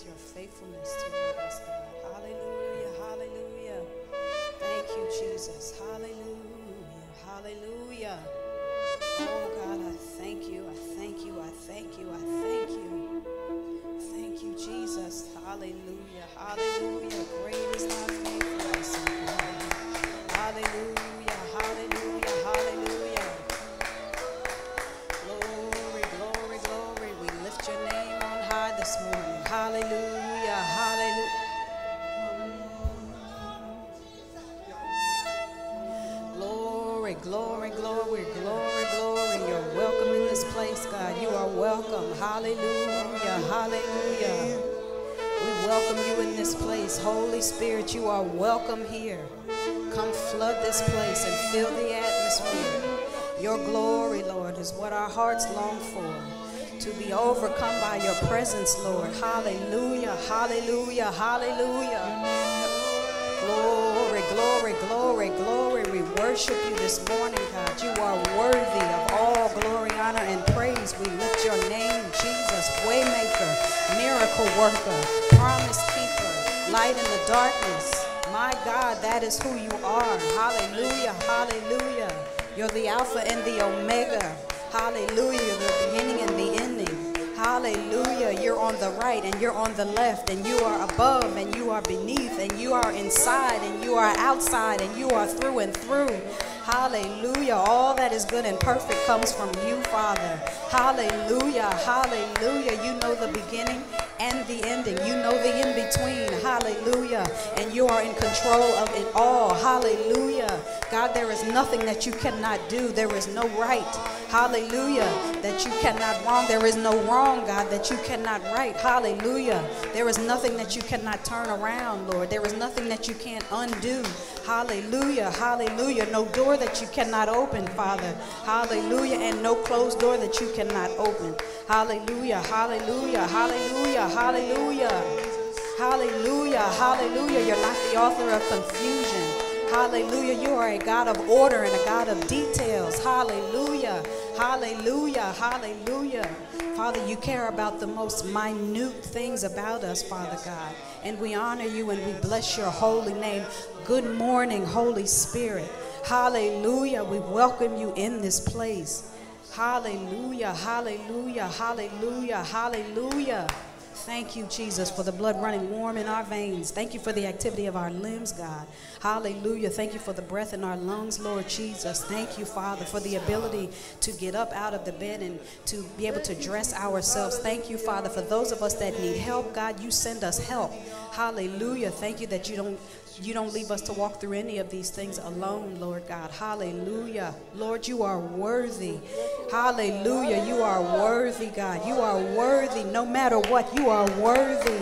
is your faithfulness to us, God. Hallelujah, hallelujah. Thank you, Jesus. Hallelujah, hallelujah. Oh, God, I thank you, I thank you, I thank you, I thank you. Thank you, Jesus. Hallelujah, hallelujah. Great is thy place. Holy Spirit, you are welcome here. Come flood this place and fill the atmosphere. Your glory, Lord, is what our hearts long for. To be overcome by your presence, Lord. Hallelujah, hallelujah, hallelujah. Glory, glory, glory, glory. We worship you this morning, God. You are worthy of all glory, honor, and praise. We lift your name, Jesus, waymaker, miracle worker, promise light in the darkness. My God, that is who you are. Hallelujah, hallelujah. You're the Alpha and the Omega. Hallelujah, the beginning and the ending. Hallelujah. You're on the right and you're on the left, and you are above and you are beneath, and you are inside and you are outside, and you are through and through. Hallelujah. All that is good and perfect comes from you, Father. Hallelujah. Hallelujah. You know the beginning and the ending. You know the in between. Hallelujah. And you are in control of it all. Hallelujah. God, there is nothing that you cannot do. There is no right. Hallelujah. That you cannot wrong. There is no wrong, God, that you cannot right. Hallelujah. There is nothing that you cannot turn around, Lord. There is nothing that you can't undo. Hallelujah. Hallelujah. No door that you cannot open, Father. Hallelujah. And no closed door that you cannot open. Hallelujah. Hallelujah. Hallelujah. Hallelujah. Hallelujah. Hallelujah. You're not the author of confusion. Hallelujah. You are a God of order and a God of details. Hallelujah. Hallelujah. Hallelujah. Father, you care about the most minute things about us, Father God. And we honor you and we bless your holy name. Good morning, Holy Spirit. Hallelujah. We welcome you in this place. Hallelujah. Hallelujah. Hallelujah. Hallelujah. Thank you, Jesus, for the blood running warm in our veins. Thank you for the activity of our limbs, God. Hallelujah. Thank you for the breath in our lungs, Lord Jesus. Thank you, Father, for the ability to get up out of the bed and to be able to dress ourselves. Thank you, Father, for those of us that need help, God, you send us help. Hallelujah. Thank you that you don't you don't leave us to walk through any of these things alone, Lord God. Hallelujah. Lord, you are worthy. Hallelujah. You are worthy, God. You are worthy no matter what. You are worthy.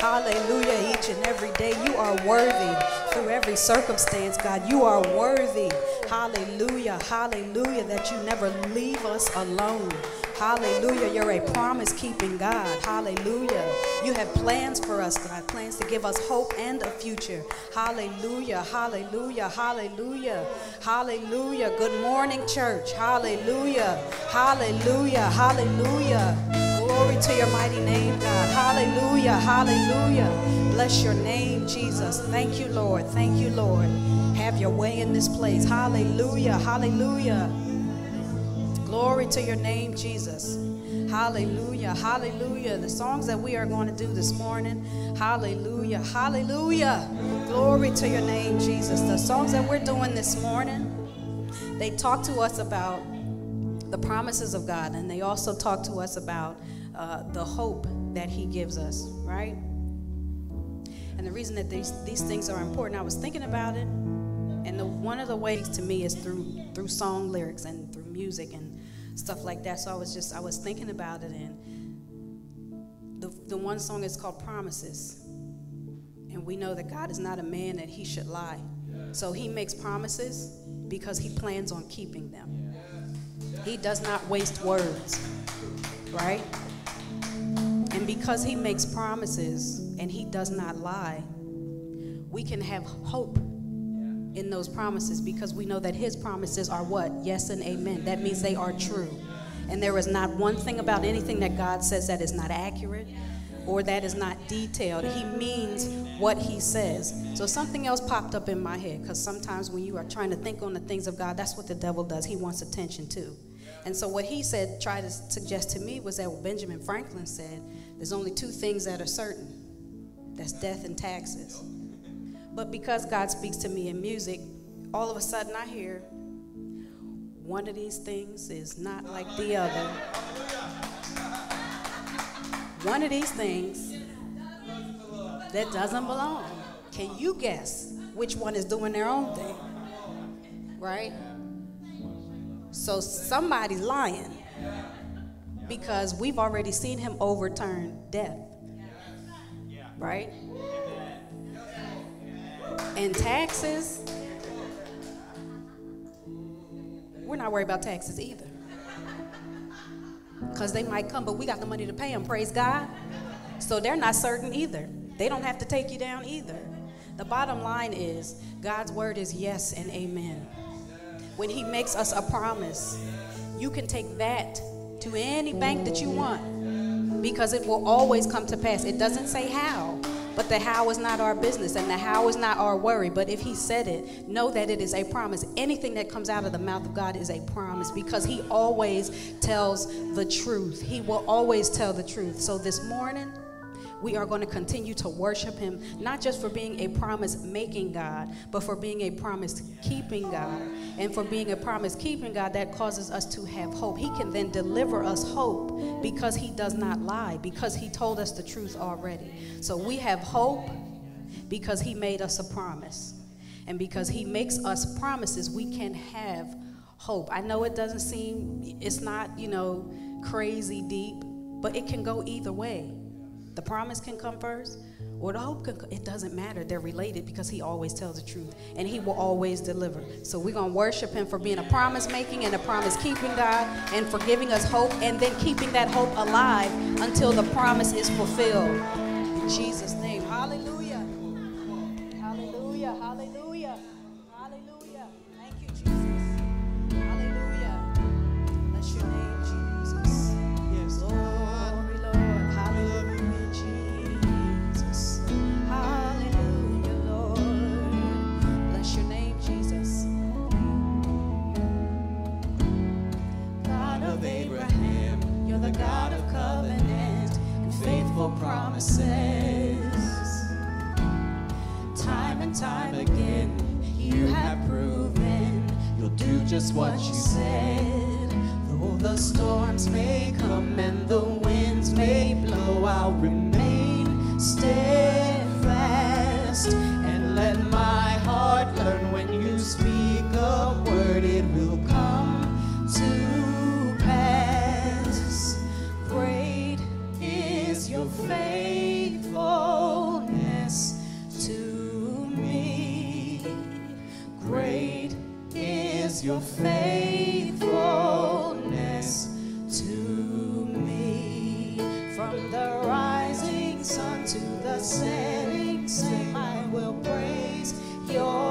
Hallelujah. Each and every day, you are worthy through every circumstance, God. You are worthy. Hallelujah. Hallelujah. That you never leave us alone. Hallelujah. You're a promise keeping God. Hallelujah. You have plans for us, God. Plans to give us hope and a future. Hallelujah. Hallelujah. Hallelujah. Hallelujah. Good morning, church. Hallelujah. Hallelujah. Hallelujah. Glory to your mighty name, God. Hallelujah. Hallelujah. Bless your name, Jesus. Thank you, Lord. Thank you, Lord. Have your way in this place. Hallelujah. Hallelujah. Glory to your name, Jesus. Hallelujah. Hallelujah. The songs that we are going to do this morning. Hallelujah. Hallelujah. Glory to your name, Jesus. The songs that we're doing this morning, they talk to us about the promises of God, and they also talk to us about uh, the hope that He gives us, right? And the reason that these, these things are important, I was thinking about it, and the, one of the ways to me is through through song lyrics and through music and stuff like that. So I was just I was thinking about it, and the the one song is called Promises, and we know that God is not a man that He should lie, so He makes promises because He plans on keeping them. He does not waste words, right? And because He makes promises and He does not lie, we can have hope in those promises because we know that His promises are what? Yes and amen. That means they are true. And there is not one thing about anything that God says that is not accurate or that is not detailed. He means what he says. So something else popped up in my head because sometimes when you are trying to think on the things of God, that's what the devil does. He wants attention too. And so what he said, tried to suggest to me was that what Benjamin Franklin said, there's only two things that are certain. That's death and taxes. But because God speaks to me in music, all of a sudden I hear one of these things is not like the other. One of these things that doesn't belong. Can you guess which one is doing their own thing? Right? So somebody's lying because we've already seen him overturn death. Right? And taxes, we're not worried about taxes either. Because they might come, but we got the money to pay them, praise God. So they're not certain either. They don't have to take you down either. The bottom line is God's word is yes and amen. When He makes us a promise, you can take that to any bank that you want because it will always come to pass. It doesn't say how. But the how is not our business and the how is not our worry. But if He said it, know that it is a promise. Anything that comes out of the mouth of God is a promise because He always tells the truth. He will always tell the truth. So this morning, we are going to continue to worship him, not just for being a promise making God, but for being a promise keeping God. And for being a promise keeping God, that causes us to have hope. He can then deliver us hope because he does not lie, because he told us the truth already. So we have hope because he made us a promise. And because he makes us promises, we can have hope. I know it doesn't seem, it's not, you know, crazy deep, but it can go either way. The promise can come first, or the hope can. It doesn't matter. They're related because He always tells the truth and He will always deliver. So we're going to worship Him for being a promise making and a promise keeping God and for giving us hope and then keeping that hope alive until the promise is fulfilled. In Jesus' name. Hallelujah. Faithful promises. Time and time again, you have proven you'll do just what you said. Though the storms may come and the winds may blow, I'll remain steadfast and let my heart learn when you speak a word, it will come to your faithfulness to me. Great is Your faithfulness to me. From the rising sun to the setting sun, I will praise your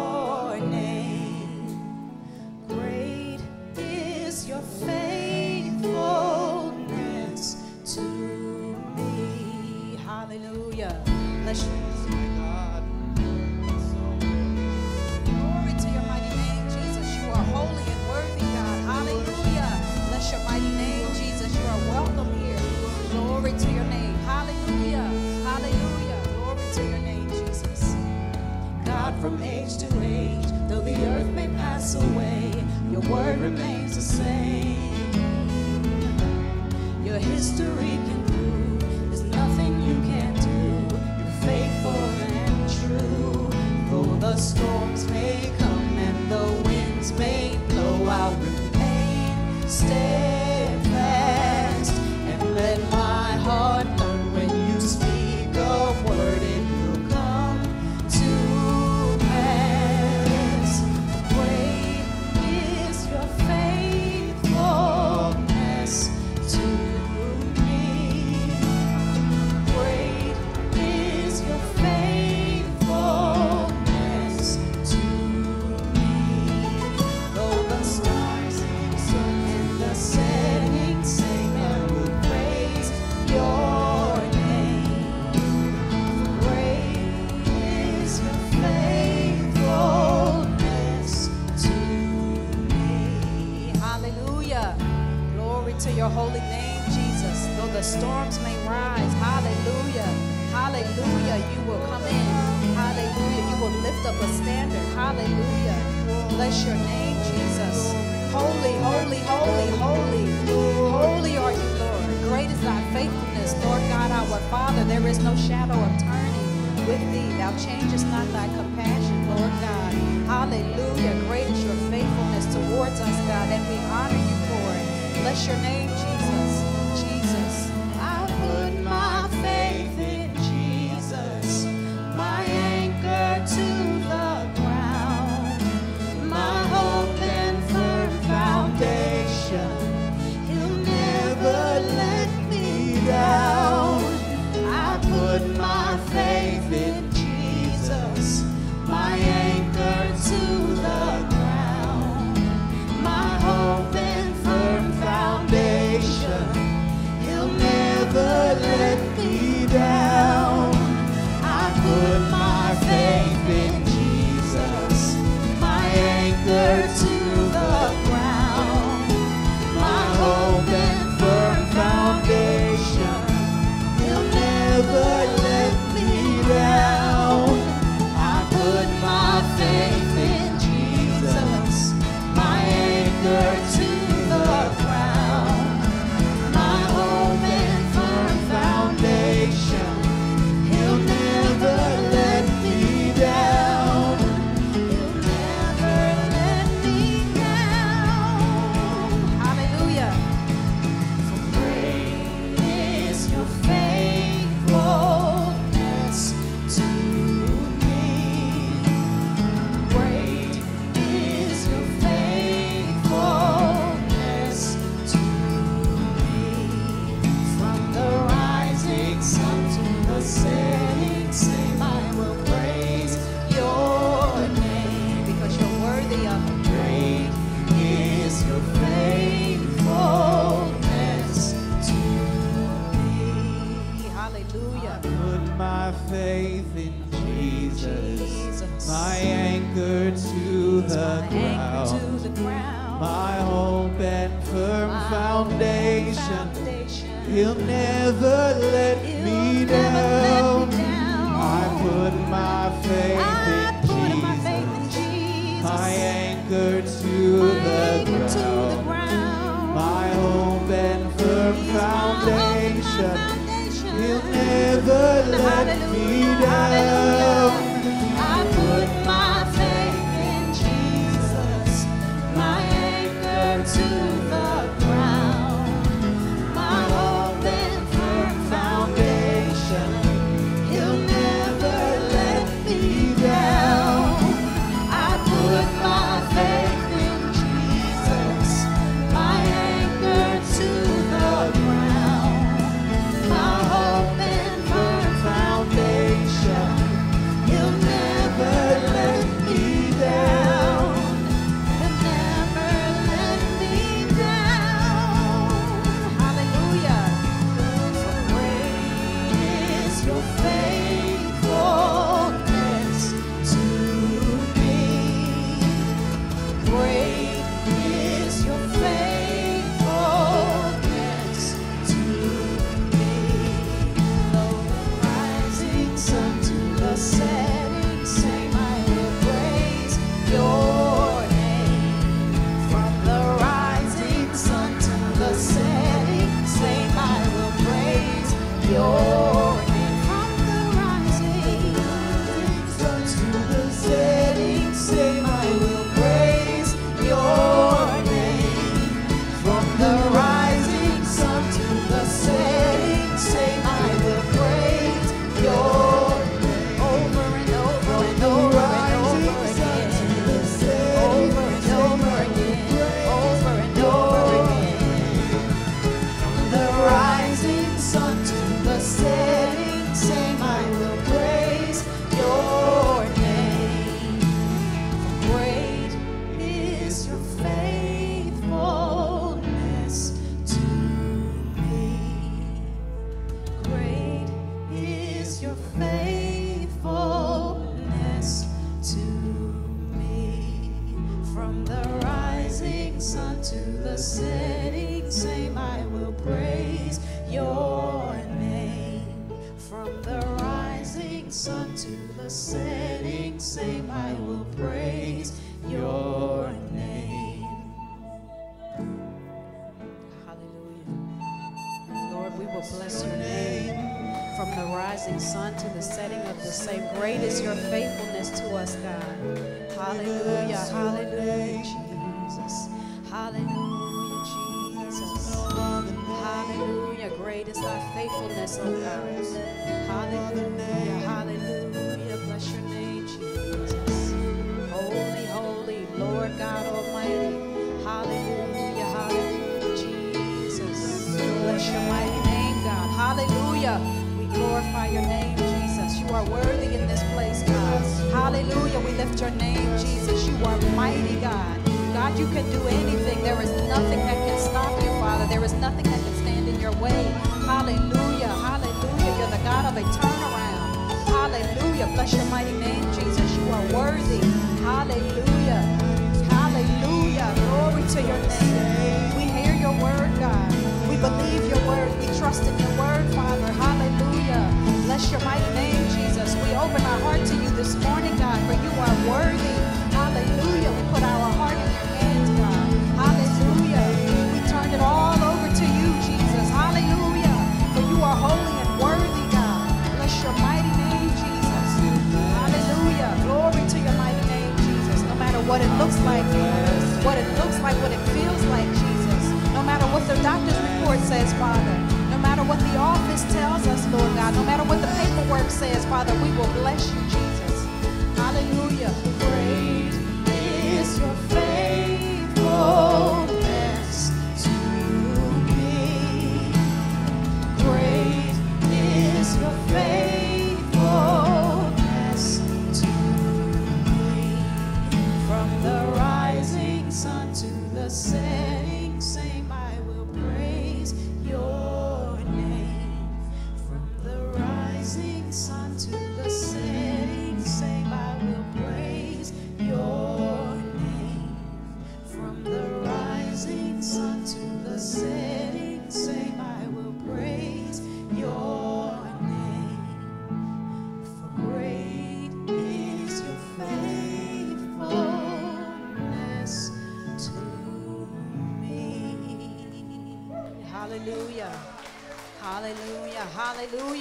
the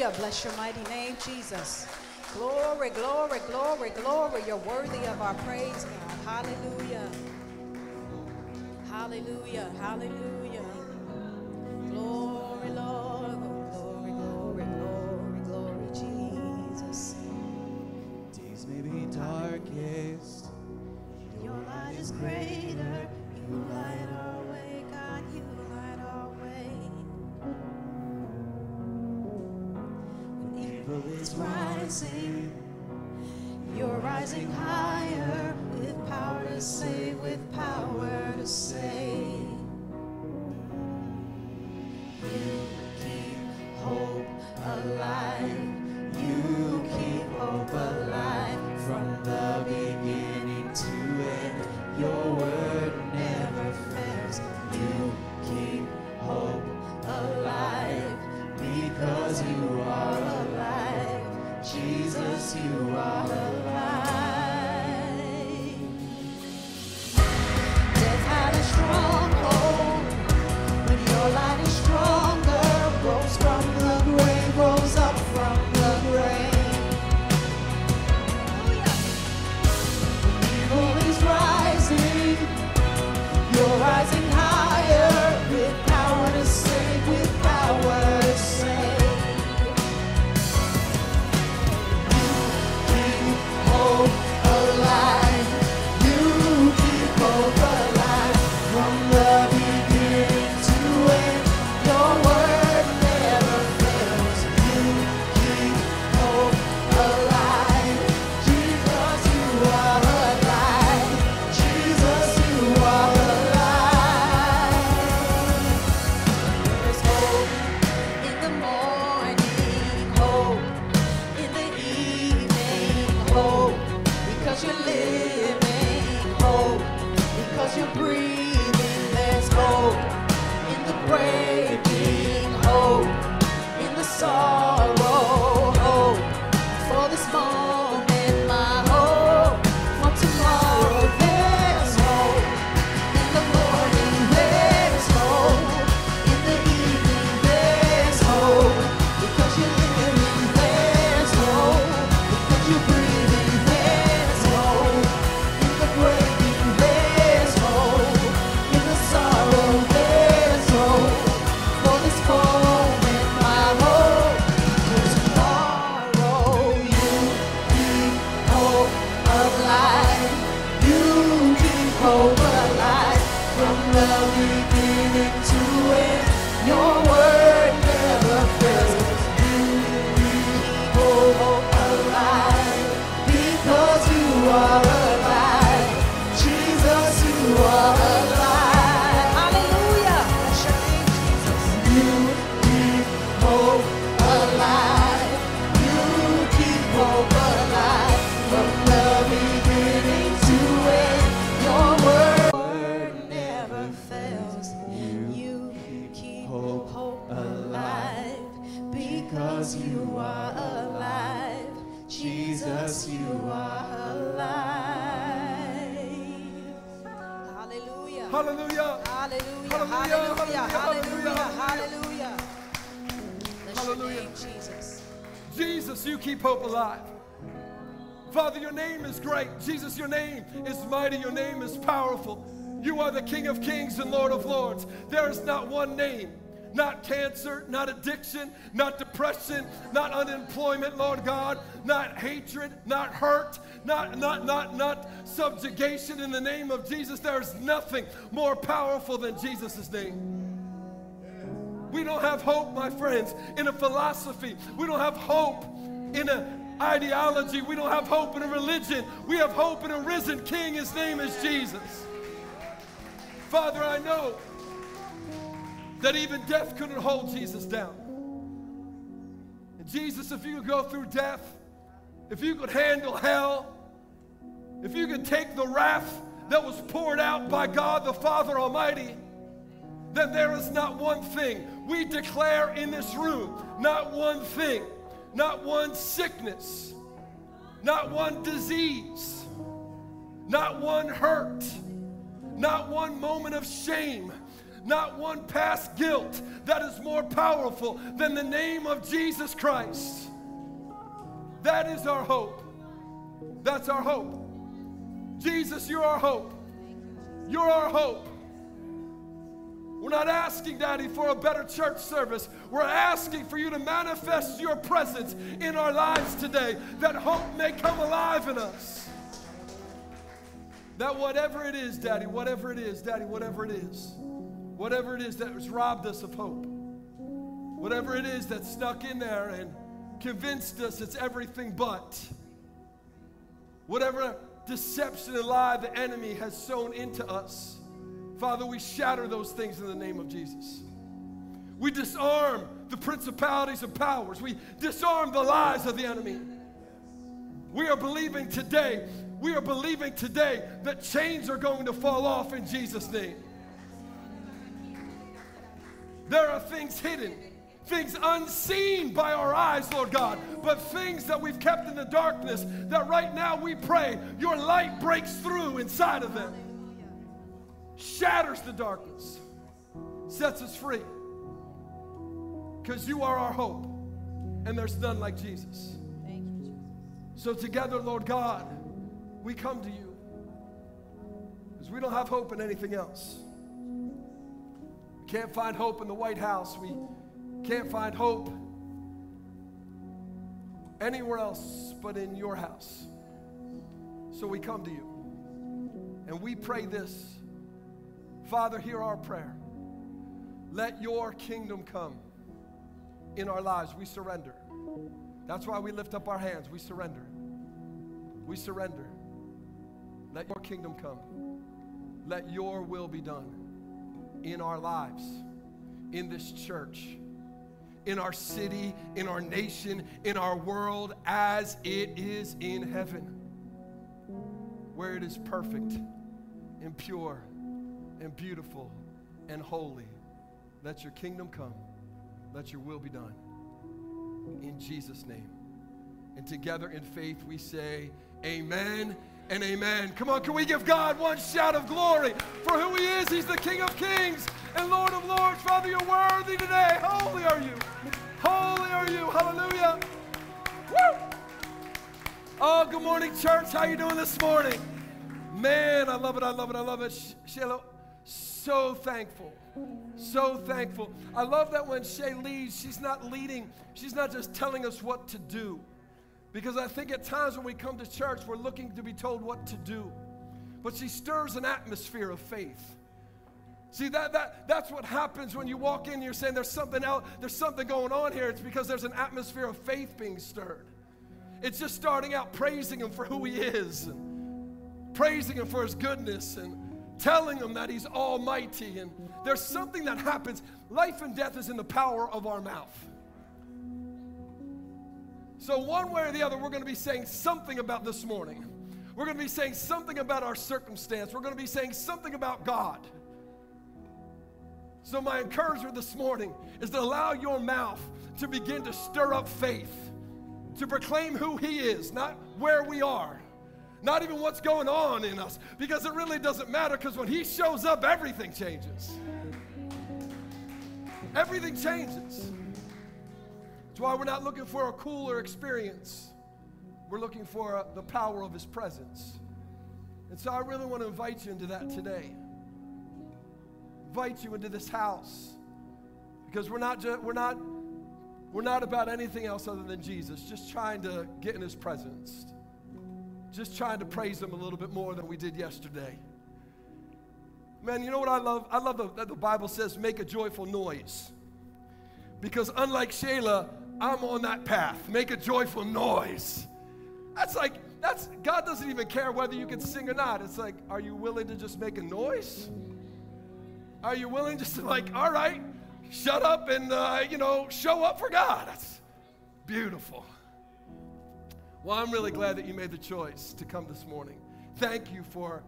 Hallelujah. Bless your mighty name, Jesus. Glory, glory, glory, glory. You're worthy of our praise, God. Hallelujah. Hallelujah. Hallelujah. Mighty. Your name is powerful. You are the King of kings and Lord of lords. There is not one name, not cancer, not addiction, not depression, not unemployment, Lord God, not hatred, not hurt, not, not, not, not subjugation in the name of Jesus. There is nothing more powerful than Jesus' name. We don't have hope, my friends, in a philosophy. We don't have hope in an ideology. We don't have hope in a religion. We have hope in a risen King. His name is Jesus. Father, I know that even death couldn't hold Jesus down. And Jesus, if you could go through death, if you could handle hell, if you could take the wrath that was poured out by God the Father Almighty, then there is not one thing we declare in this room, not one thing, not one sickness, not one disease, not one hurt, not one moment of shame, not one past guilt that is more powerful than the name of Jesus Christ. That is our hope. That's our hope. Jesus, you're our hope. You're our hope. We're not asking, Daddy, for a better church service. We're asking for you to manifest your presence in our lives today, that hope may come alive in us. That whatever it is, Daddy, whatever it is, Daddy, whatever it is, whatever it is that has robbed us of hope, whatever it is that's stuck in there and convinced us it's everything but, whatever deception and lie the enemy has sown into us. Father, we shatter those things in the name of Jesus. We disarm the principalities and powers. We disarm the lies of the enemy. We are believing today, we are believing today that chains are going to fall off in Jesus' name. There are things hidden, things unseen by our eyes, Lord God, but things that we've kept in the darkness that right now we pray your light breaks through inside of them shatters the darkness, sets us free. Because you are our hope, and there's none like Jesus. Thank you, Jesus. So, together, Lord God, we come to you because we don't have hope in anything else. We can't find hope in the White House. We can't find hope anywhere else but in your house. So, we come to you and we pray this Father, hear our prayer. Let your kingdom come in our lives. We surrender. That's why we lift up our hands. We surrender. We surrender. Let your kingdom come. Let your will be done in our lives, in this church, in our city, in our nation, in our world, as it is in heaven, where it is perfect and pure and beautiful and holy. Let your kingdom come. Let your will be done. In Jesus' name. And together in faith we say, Amen and amen. Come on, can we give God one shout of glory for who He is? He's the King of kings and Lord of lords. Father, you're worthy today. Holy are you. Holy are you. Hallelujah. Woo! Oh, good morning, church. How you doing this morning? Man, I love it. I love it. I love it. Sh- Sheila, so thankful. So thankful. I love that when Shay leads, she's not leading, she's not just telling us what to do. Because I think at times when we come to church, we're looking to be told what to do. But she stirs an atmosphere of faith. See, that, that, that's what happens when you walk in you're saying there's something out, there's something going on here. It's because there's an atmosphere of faith being stirred. It's just starting out praising Him for who He is, and praising Him for His goodness, and telling him that he's almighty. And there's something that happens. Life and death is in the power of our mouth. So, one way or the other, we're going to be saying something about this morning. We're going to be saying something about our circumstance. We're going to be saying something about God. So, my encouragement this morning is to allow your mouth to begin to stir up faith, to proclaim who He is, not where we are, Not even what's going on in us, because it really doesn't matter, because when He shows up, everything changes. Everything changes. That's why we're not looking for a cooler experience. We're looking for the power of His presence. And so I really want to invite you into that today. Invite you into this house. Because we're not, ju- we're not, we're not about anything else other than Jesus, just trying to get in His presence. Just trying to praise Him a little bit more than we did yesterday. Man, you know what I love? I love the, that the Bible says, make a joyful noise. Because unlike Shayla, I'm on that path. Make a joyful noise. That's like, that's, God doesn't even care whether you can sing or not. It's like, are you willing to just make a noise? Are you willing just to, like, all right, shut up and, uh, you know, show up for God? That's beautiful. Well, I'm really glad that you made the choice to come this morning. Thank you for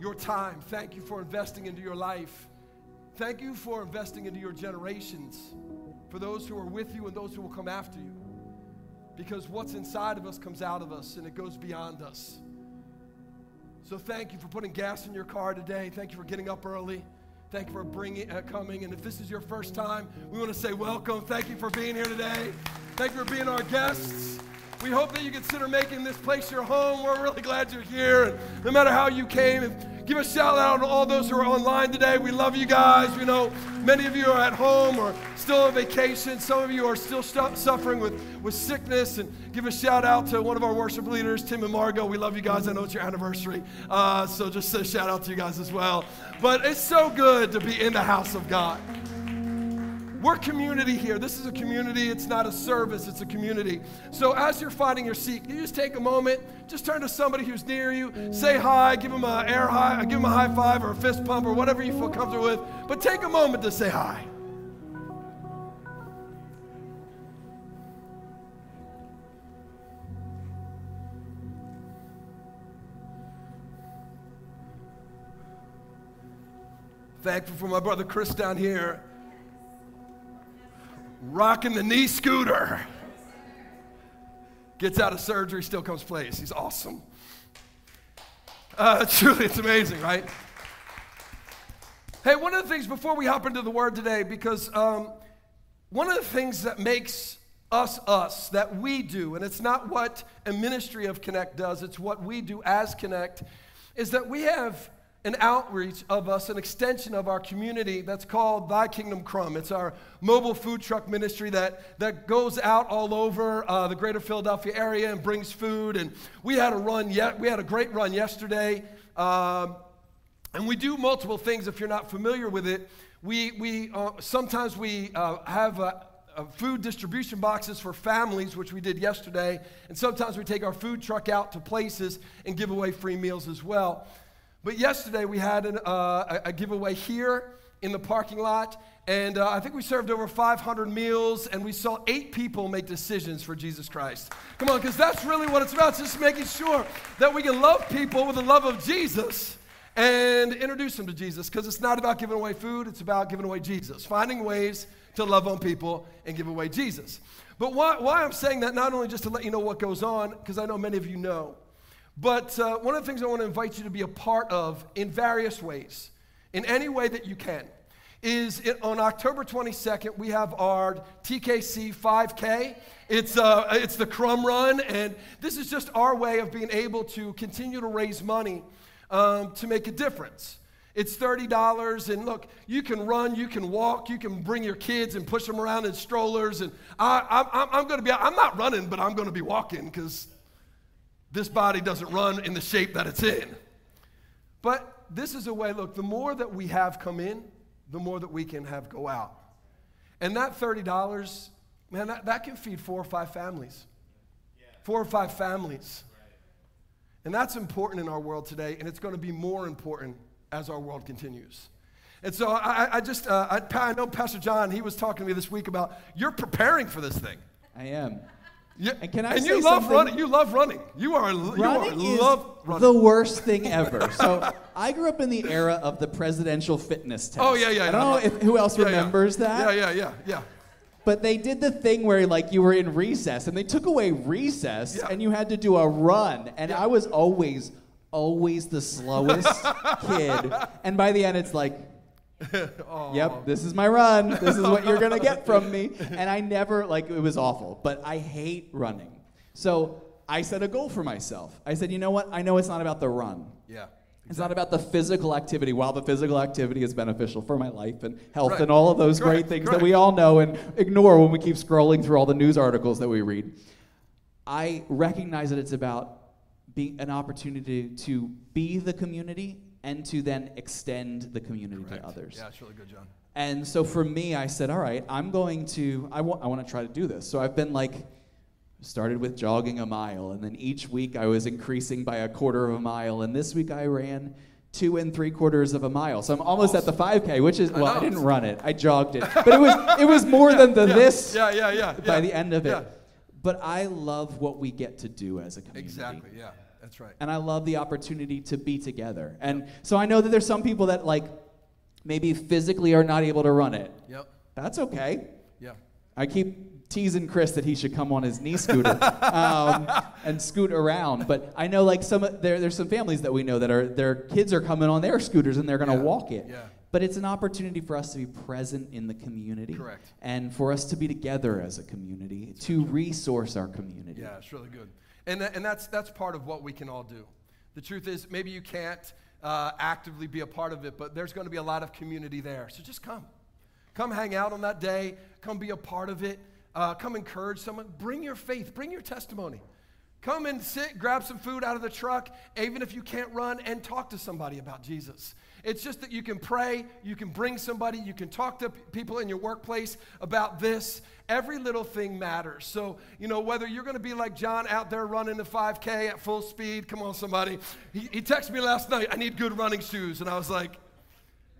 your time. Thank you for investing into your life. Thank you for investing into your generations, for those who are with you and those who will come after you. Because what's inside of us comes out of us and it goes beyond us. So thank you for putting gas in your car today. Thank you for getting up early. Thank you for bringing, uh, coming. And if this is your first time, we want to say welcome. Thank you for being here today. Thank you for being our guests. We hope that you consider making this place your home. We're really glad you're here. And no matter how you came, give a shout out to all those who are online today. We love you guys. We know many of you are at home or still on vacation. Some of you are still suffering with, with sickness. And give a shout out to one of our worship leaders, Tim and Margot. We love you guys. I know it's your anniversary. Uh, so just a shout out to you guys as well. But it's so good to be in the house of God. We're community here. This is a community. It's not a service, it's a community. So as you're finding your seat, you just take a moment, just turn to somebody who's near you, say hi, give them a air high, give them a high five or a fist pump or whatever you feel comfortable with. But take a moment to say hi. Thankful for my brother Chris down here rocking the knee scooter. Gets out of surgery, still comes plays. He's awesome. Uh, truly, it's amazing, right? Hey, one of the things before we hop into the word today, because um, one of the things that makes us us that we do, and it's not what a ministry of Connect does, it's what we do as Connect, is that we have an outreach of us, an extension of our community that's called Thy Kingdom Crumb. It's our mobile food truck ministry that, that goes out all over uh, the greater Philadelphia area and brings food. And we had a run yet, we had a great run yesterday. Um, and we do multiple things if you're not familiar with it. We, we uh, sometimes we uh, have uh, uh, food distribution boxes for families, which we did yesterday. And sometimes we take our food truck out to places and give away free meals as well. But yesterday we had an, uh, a, giveaway here in the parking lot, and uh, I think we served over 500 meals, and we saw eight people make decisions for Jesus Christ. Come on, because that's really what it's about, it's just making sure that we can love people with the love of Jesus and introduce them to Jesus, because it's not about giving away food, it's about giving away Jesus, finding ways to love on people and give away Jesus. But why, why I'm saying that, not only just to let you know what goes on, because I know many of you know, but uh, one of the things I want to invite you to be a part of in various ways, in any way that you can, is it, on October 22nd, we have our TKC 5K. It's, uh, it's the Crumb Run, and this is just our way of being able to continue to raise money um, to make a difference. It's $30, and look, you can run, you can walk, you can bring your kids and push them around in strollers. And I, I'm going to be, I'm not running, but I'm going to be walking because this body doesn't run in the shape that it's in. But this is a way, look, the more that we have come in, the more that we can have go out. And that $30, man, that, that can feed four or five families. Four or five families. And that's important in our world today, and it's going to be more important as our world continues. And so I, I just, uh, I, I know Pastor John, he was talking to me this week about you're preparing for this thing. I am. Yeah, And can I and you love something? running. You love running. You are you Running are is love running. the worst thing ever. So I grew up in the era of the presidential fitness test. Oh, yeah, yeah, I yeah. don't know if, who else Yeah, yeah. remembers that. Yeah, yeah, yeah, yeah. But they did the thing where like you were in recess and they took away recess Yeah. and you had to do a run. And Yeah. I was always, always the slowest kid. And by the end, it's like, yep, this is my run. This is what you're going to get from me. And I never, like, it was awful. But I hate running. So I set a goal for myself. I said, you know what? I know it's not about the run. Yeah. It's not about the physical activity. While the physical activity is beneficial for my life and health Right. and all of those Correct, great things that we all know and ignore when we keep scrolling through all the news articles that we read, I recognize that it's about being an opportunity to be the community and to then extend the community Correct. to others. Yeah, it's really good, John. And so for me, I said, all right, I'm going to, I want, I want to try to do this. So I've been like, started with jogging a mile, and then each week I was increasing by a quarter of a mile, and this week I ran two and three quarters of a mile. So I'm almost at the 5K, which is, well, I, know. didn't run it, I jogged it, but it was, it was more than the yeah, this Yeah, yeah, yeah. by yeah, the end of it. yeah. But I love what we get to do as a community. Exactly, yeah. That's right. And I love the opportunity to be together. And so I know that there's some people that like maybe physically are not able to run it. Yep. That's okay. Yeah. I keep teasing Chris that he should come on his knee scooter um, and scoot around. But I know like some there, there's some families that we know that are their kids are coming on their scooters and they're going to Yeah, walk it. yeah. But it's an opportunity for us to be present in the community. Correct. And for us to be together as a community, to resource our community. Yeah, it's really good. And, and that's, that's part of what we can all do. The truth is, maybe you can't uh, actively be a part of it, but there's going to be a lot of community there. So just come. Come hang out on that day. Come be a part of it. Uh, come encourage someone. Bring your faith. Bring your testimony. Come and sit, grab some food out of the truck, even if you can't run, and talk to somebody about Jesus. It's just that you can pray, you can bring somebody, you can talk to people in your workplace about this. Every little thing matters. So, you know, whether you're going to be like John out there running the 5K at full speed, come on, somebody. He, he texted me last night, I need good running shoes. And I was like,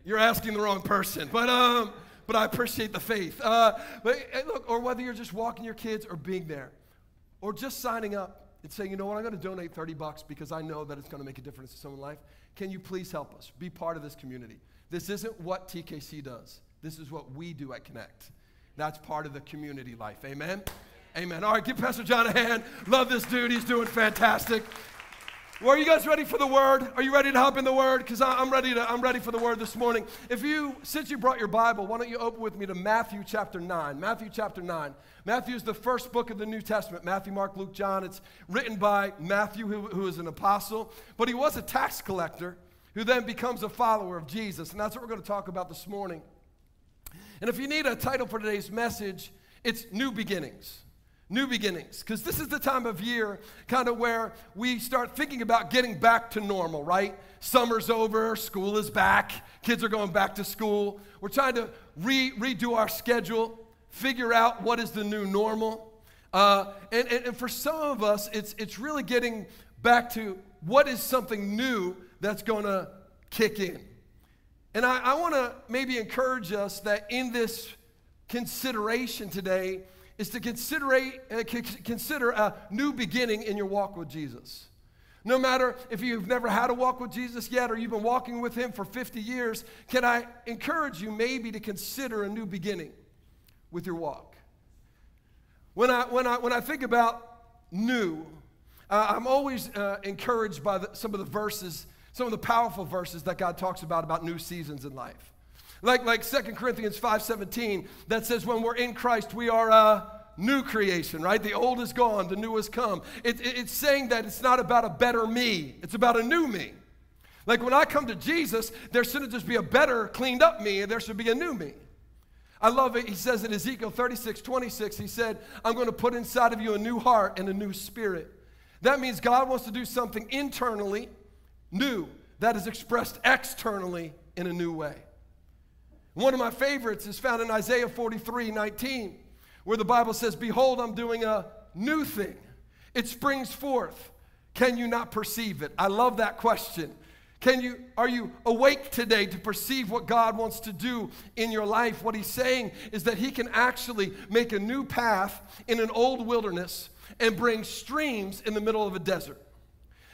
you're asking the wrong person. But, um, but I appreciate the faith. Uh, but eh, look, or whether you're just walking your kids or being there, or just signing up and saying, you know what, I'm going to donate 30 bucks because I know that it's going to make a difference in someone's life. Can you please help us? Be part of this community. This isn't what TKC does. This is what we do at Connect. That's part of the community life. Amen. Amen. All right, give Pastor John a hand. Love this dude. He's doing fantastic. Well, are you guys ready for the word? Are you ready to hop in the word? Because I'm ready to. I'm ready for the word this morning. If you, since you brought your Bible, why don't you open with me to Matthew chapter nine? Matthew chapter nine. Matthew is the first book of the New Testament. Matthew, Mark, Luke, John. It's written by Matthew, who, who is an apostle, but he was a tax collector who then becomes a follower of Jesus, and that's what we're going to talk about this morning. And if you need a title for today's message, it's New Beginnings. New beginnings. Because this is the time of year kind of where we start thinking about getting back to normal, right? Summer's over, school is back, kids are going back to school. We're trying to re- redo our schedule, figure out what is the new normal. Uh, and, and, and for some of us, it's, it's really getting back to what is something new that's going to kick in. And I, I want to maybe encourage us that in this consideration today is to consider, uh, c- consider a new beginning in your walk with Jesus. No matter if you've never had a walk with Jesus yet or you've been walking with Him for 50 years, can I encourage you maybe to consider a new beginning with your walk? When I, when I, when I think about new, uh, I'm always uh, encouraged by the, some of the verses, some of the powerful verses that God talks about about new seasons in life. Like, like 2 Corinthians 5.17 that says when we're in Christ, we are a new creation, right? The old is gone, the new has come. It, it- it's saying that it's not about a better me, it's about a new me. Like when I come to Jesus, there shouldn't just be a better, cleaned up me, there should be a new me. I love it. He says in Ezekiel 36, 26, he said, I'm going to put inside of you a new heart and a new spirit. That means God wants to do something internally new that is expressed externally in a new way. One of my favorites is found in Isaiah 43, 19, where the Bible says, Behold, I'm doing a new thing. It springs forth. Can you not perceive it? I love that question. Can you, are you awake today to perceive what God wants to do in your life? What he's saying is that he can actually make a new path in an old wilderness and bring streams in the middle of a desert.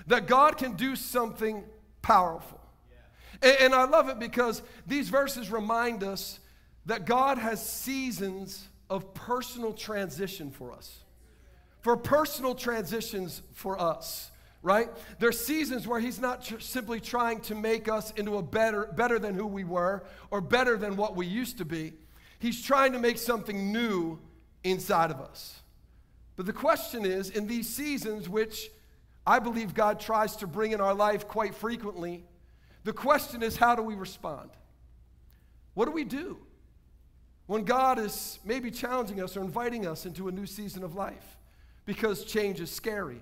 That God can do something powerful. And, and I love it because these verses remind us that God has seasons of personal transition for us. For personal transitions for us, right? There's seasons where he's not tr- simply trying to make us into a better better than who we were or better than what we used to be. He's trying to make something new inside of us. But the question is in these seasons which I believe God tries to bring in our life quite frequently, the question is how do we respond? What do we do when God is maybe challenging us or inviting us into a new season of life? Because change is scary.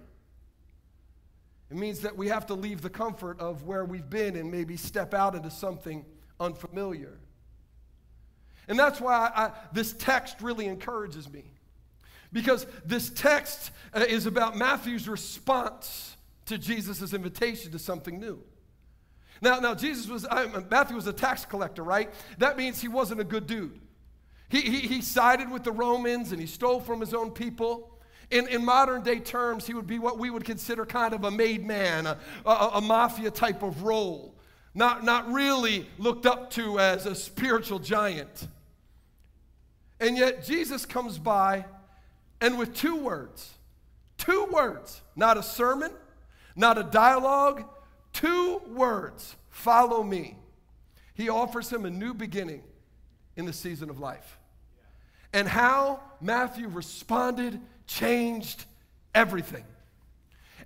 It means that we have to leave the comfort of where we've been and maybe step out into something unfamiliar. And that's why I, I, this text really encourages me. Because this text uh, is about Matthew's response to Jesus' invitation to something new. Now, now Jesus was, Matthew was a tax collector, right? That means he wasn't a good dude. He, he, he sided with the Romans and he stole from his own people. In, in modern day terms, he would be what we would consider kind of a made man, a, a, a mafia type of role, not, not really looked up to as a spiritual giant. And yet, Jesus comes by and with two words, two words, not a sermon, not a dialogue, two words follow me. He offers him a new beginning in the season of life. And how Matthew responded changed everything.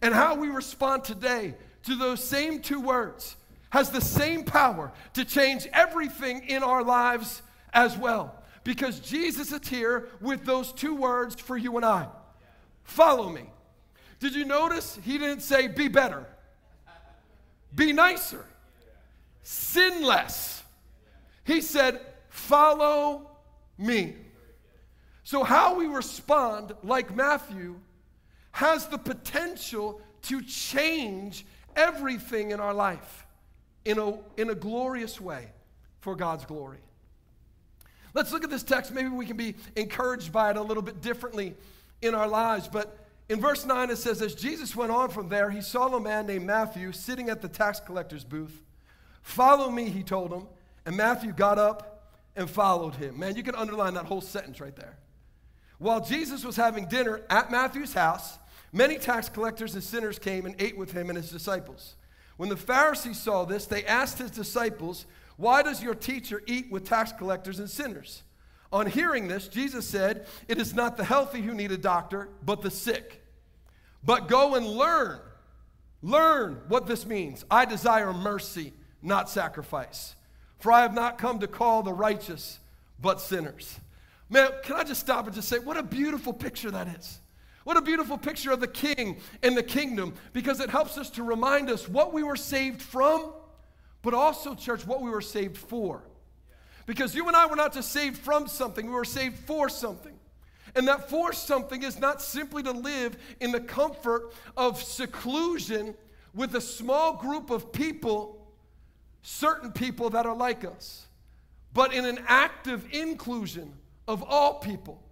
And how we respond today to those same two words has the same power to change everything in our lives as well. Because Jesus is here with those two words for you and I follow me. Did you notice he didn't say be better, be nicer, sin less? He said, follow me. So, how we respond, like Matthew, has the potential to change everything in our life in a, in a glorious way for God's glory. Let's look at this text. Maybe we can be encouraged by it a little bit differently in our lives. But in verse 9, it says, As Jesus went on from there, he saw a man named Matthew sitting at the tax collector's booth. Follow me, he told him. And Matthew got up and followed him. Man, you can underline that whole sentence right there. While Jesus was having dinner at Matthew's house, many tax collectors and sinners came and ate with him and his disciples. When the Pharisees saw this, they asked his disciples, Why does your teacher eat with tax collectors and sinners? On hearing this, Jesus said, It is not the healthy who need a doctor, but the sick. But go and learn. Learn what this means. I desire mercy, not sacrifice. For I have not come to call the righteous, but sinners. Man, can I just stop and just say, what a beautiful picture that is. What a beautiful picture of the king and the kingdom because it helps us to remind us what we were saved from, but also, church, what we were saved for. Because you and I were not just saved from something, we were saved for something. And that for something is not simply to live in the comfort of seclusion with a small group of people, certain people that are like us, but in an active inclusion of all people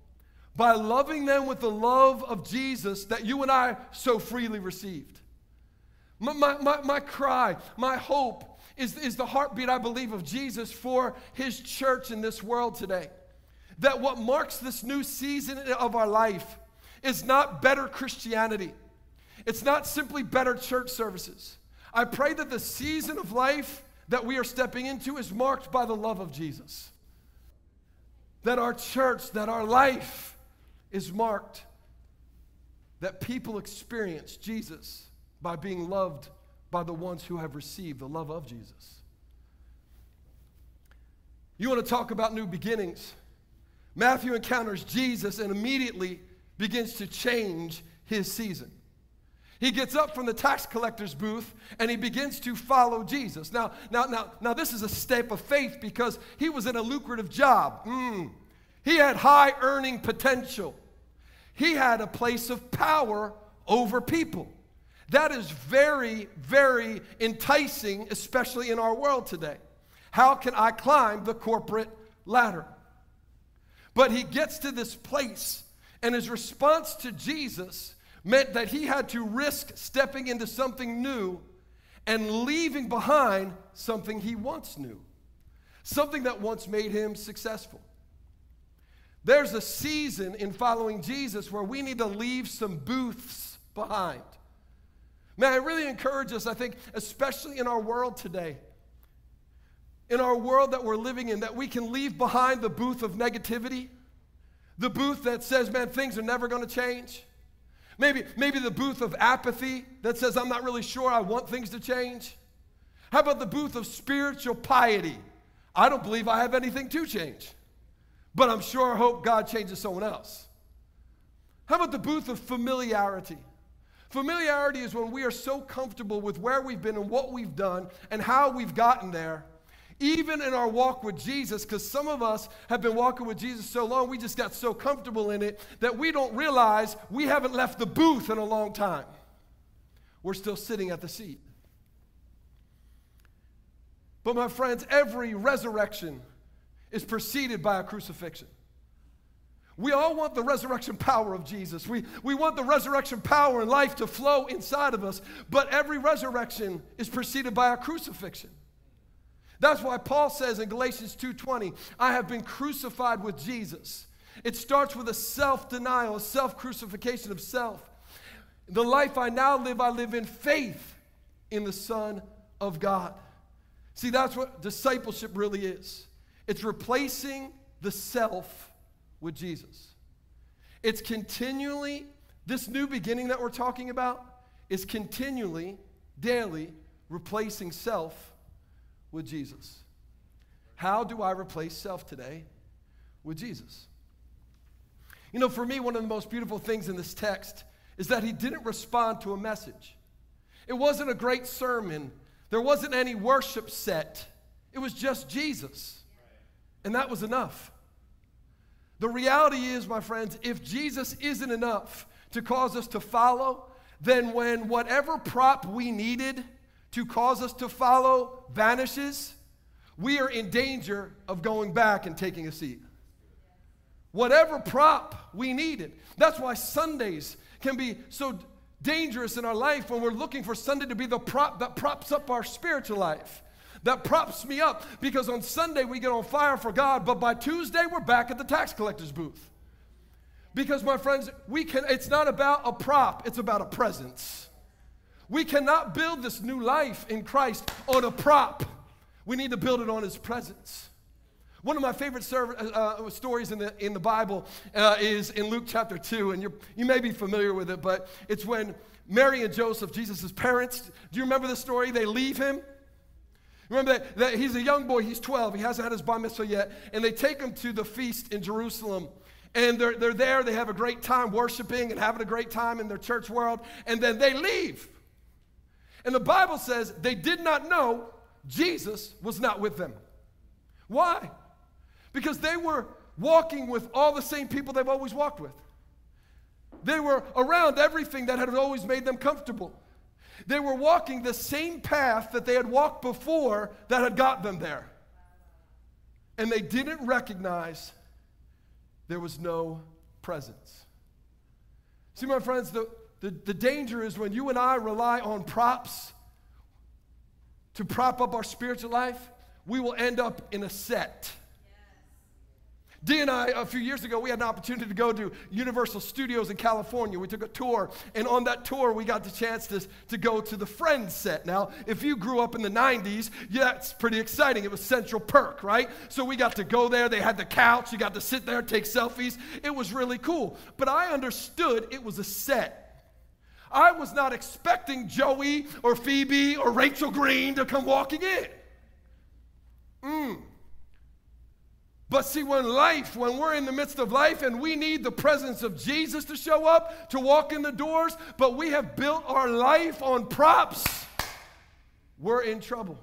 by loving them with the love of Jesus that you and I so freely received. My, my, my, my, cry, my hope is, is the heartbeat, I believe, of Jesus for his church in this world today. That what marks this new season of our life is not better Christianity, it's not simply better church services. I pray that the season of life that we are stepping into is marked by the love of Jesus that our church, that our life is marked, that people experience Jesus by being loved by the ones who have received the love of Jesus. You want to talk about new beginnings? Matthew encounters Jesus and immediately begins to change his season. He gets up from the tax collector's booth and he begins to follow Jesus. Now, now, now, now this is a step of faith because he was in a lucrative job. Mm. He had high earning potential. He had a place of power over people. That is very, very enticing, especially in our world today. How can I climb the corporate ladder? But he gets to this place, and his response to Jesus meant that he had to risk stepping into something new and leaving behind something he once knew, something that once made him successful. There's a season in following Jesus where we need to leave some booths behind. Man, I really encourage us, I think, especially in our world today, in our world that we're living in, that we can leave behind the booth of negativity, the booth that says, man, things are never going to change. Maybe, maybe the booth of apathy that says, I'm not really sure I want things to change. How about the booth of spiritual piety? I don't believe I have anything to change, but I'm sure I hope God changes someone else. How about the booth of familiarity? Familiarity is when we are so comfortable with where we've been and what we've done and how we've gotten there, even in our walk with Jesus, because some of us have been walking with Jesus so long, we just got so comfortable in it that we don't realize we haven't left the booth in a long time. We're still sitting at the seat. But, my friends, every resurrection is preceded by a crucifixion. We all want the resurrection power of Jesus. We, we want the resurrection power and life to flow inside of us, but every resurrection is preceded by a crucifixion. That's why Paul says in Galatians 2:20, I have been crucified with Jesus. It starts with a self-denial, a self-crucification of self. The life I now live, I live in faith in the Son of God. See, that's what discipleship really is. It's replacing the self with Jesus. It's continually, this new beginning that we're talking about is continually, daily replacing self with Jesus. How do I replace self today with Jesus? You know, for me, one of the most beautiful things in this text is that he didn't respond to a message. It wasn't a great sermon there wasn't any worship set, it was just Jesus. And that was enough. The reality is, my friends, if Jesus isn't enough to cause us to follow, then when whatever prop we needed to cause us to follow vanishes, we are in danger of going back and taking a seat. Whatever prop we needed. That's why Sundays can be so dangerous in our life when we're looking for Sunday to be the prop that props up our spiritual life. That props me up because on Sunday we get on fire for God, but by Tuesday we're back at the tax collector's booth. Because my friends, we can it's not about a prop, it's about a presence. We cannot build this new life in Christ on a prop. We need to build it on his presence. One of my favorite serv- uh, uh, stories in the, in the Bible uh, is in Luke chapter 2, and you you may be familiar with it, but it's when Mary and Joseph, Jesus' parents, do you remember the story? They leave him. Remember that, that he's a young boy, he's 12, he hasn't had his bar mitzvah yet, and they take him to the feast in Jerusalem. And they're, they're there, they have a great time worshiping and having a great time in their church world, and then they leave. And the Bible says they did not know Jesus was not with them. Why? because they were walking with all the same people they've always walked with. They were around everything that had always made them comfortable. They were walking the same path that they had walked before that had got them there. And they didn't recognize there was no presence. See, my friends, the, the, the danger is when you and I rely on props to prop up our spiritual life, we will end up in a set. Dee and I, a few years ago, we had an opportunity to go to Universal Studios in California. We took a tour, and on that tour, we got the chance to, to go to the Friends set. Now, if you grew up in the 90s, yeah, that's pretty exciting. It was Central Perk, right? So we got to go there. They had the couch. You got to sit there, take selfies. It was really cool. But I understood it was a set. I was not expecting Joey or Phoebe or Rachel Green to come walking in. Mm. But see, when life, when we're in the midst of life and we need the presence of Jesus to show up, to walk in the doors, but we have built our life on props, we're in trouble.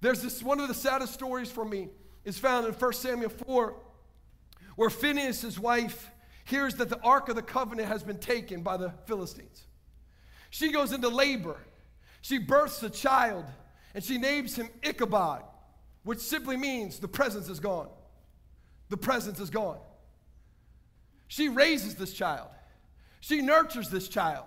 There's this one of the saddest stories for me is found in 1 Samuel 4, where Phinehas' wife hears that the Ark of the Covenant has been taken by the Philistines. She goes into labor. She births a child and she names him Ichabod, which simply means the presence is gone. The presence is gone. She raises this child, she nurtures this child,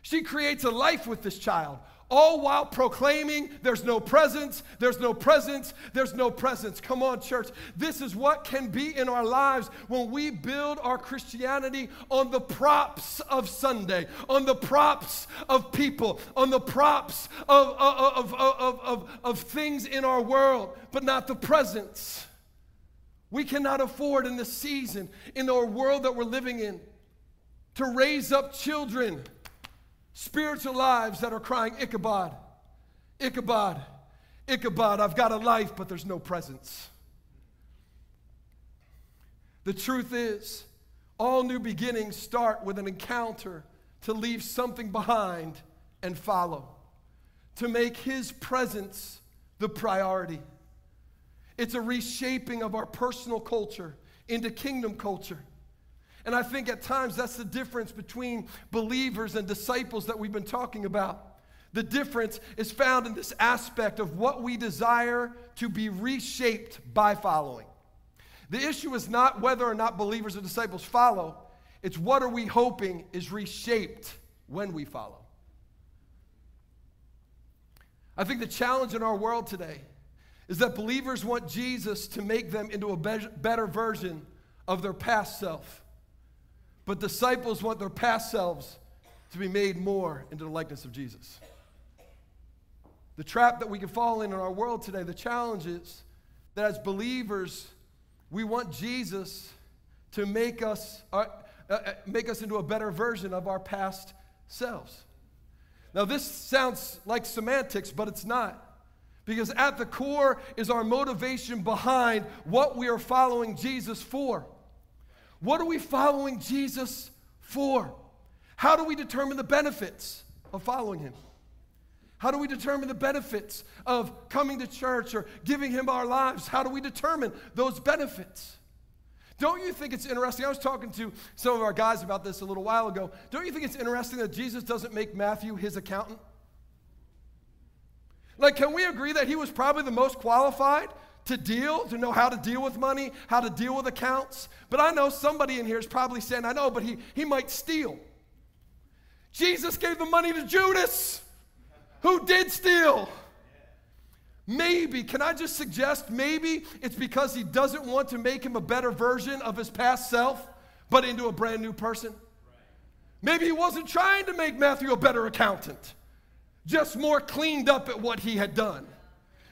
she creates a life with this child, all while proclaiming there's no presence, there's no presence, there's no presence. Come on, church. This is what can be in our lives when we build our Christianity on the props of Sunday, on the props of people, on the props of, of, of, of, of, things in our world, but not the presence. We cannot afford in this season, in our world that we're living in, to raise up children spiritual lives that are crying, Ichabod, Ichabod, Ichabod, I've got a life, but there's no presence. The truth is, all new beginnings start with an encounter to leave something behind and follow, to make His presence the priority. It's a reshaping of our personal culture into kingdom culture. And I think at times that's the difference between believers and disciples that we've been talking about. The difference is found in this aspect of what we desire to be reshaped by following. The issue is not whether or not believers or disciples follow, it's what are we hoping is reshaped when we follow. I think the challenge in our world today is that believers want Jesus to make them into a better version of their past self. But disciples want their past selves to be made more into the likeness of Jesus. The trap that we can fall in in our world today, the challenge is that as believers, we want Jesus to make us, uh, uh, uh, make us into a better version of our past selves. Now, this sounds like semantics, but it's not. Because at the core is our motivation behind what we are following Jesus for. What are we following Jesus for? How do we determine the benefits of following him? How do we determine the benefits of coming to church or giving him our lives? How do we determine those benefits? Don't you think it's interesting? I was talking to some of our guys about this a little while ago. Don't you think it's interesting that Jesus doesn't make Matthew his accountant? Like, can we agree that he was probably the most qualified to deal, to know how to deal with money, how to deal with accounts. But I know somebody in here is probably saying, I know, but he, he might steal. Jesus gave the money to Judas, who did steal. Maybe, can I just suggest, maybe it's because he doesn't want to make him a better version of his past self, but into a brand new person? Maybe he wasn't trying to make Matthew a better accountant, just more cleaned up at what he had done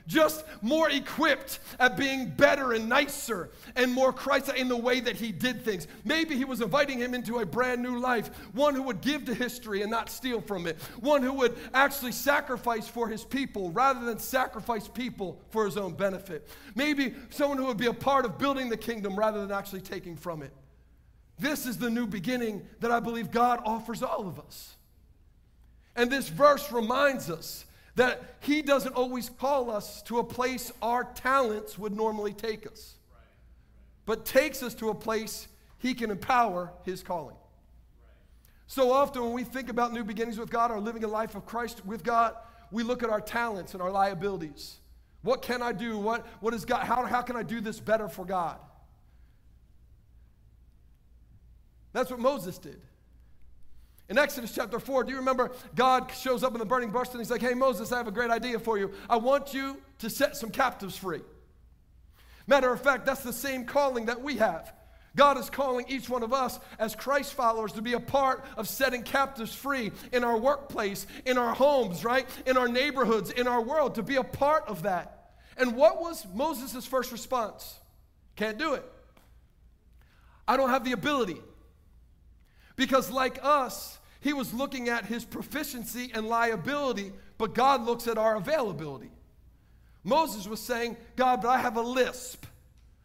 just more equipped at being better and nicer and more Christ in the way that he did things. Maybe he was inviting him into a brand new life, one who would give to history and not steal from it, one who would actually sacrifice for his people rather than sacrifice people for his own benefit. Maybe someone who would be a part of building the kingdom rather than actually taking from it. This is the new beginning that I believe God offers all of us. And this verse reminds us that He doesn't always call us to a place our talents would normally take us, but takes us to a place He can empower His calling. So often, when we think about new beginnings with God or living a life of Christ with God, we look at our talents and our liabilities. What can I do? What, what is God? How, how can I do this better for God? That's what Moses did. In Exodus chapter 4, do you remember God shows up in the burning bush and he's like, Hey, Moses, I have a great idea for you. I want you to set some captives free. Matter of fact, that's the same calling that we have. God is calling each one of us as Christ followers to be a part of setting captives free in our workplace, in our homes, right? In our neighborhoods, in our world, to be a part of that. And what was Moses' first response? Can't do it. I don't have the ability. Because, like us, he was looking at his proficiency and liability, but God looks at our availability. Moses was saying, God, but I have a lisp.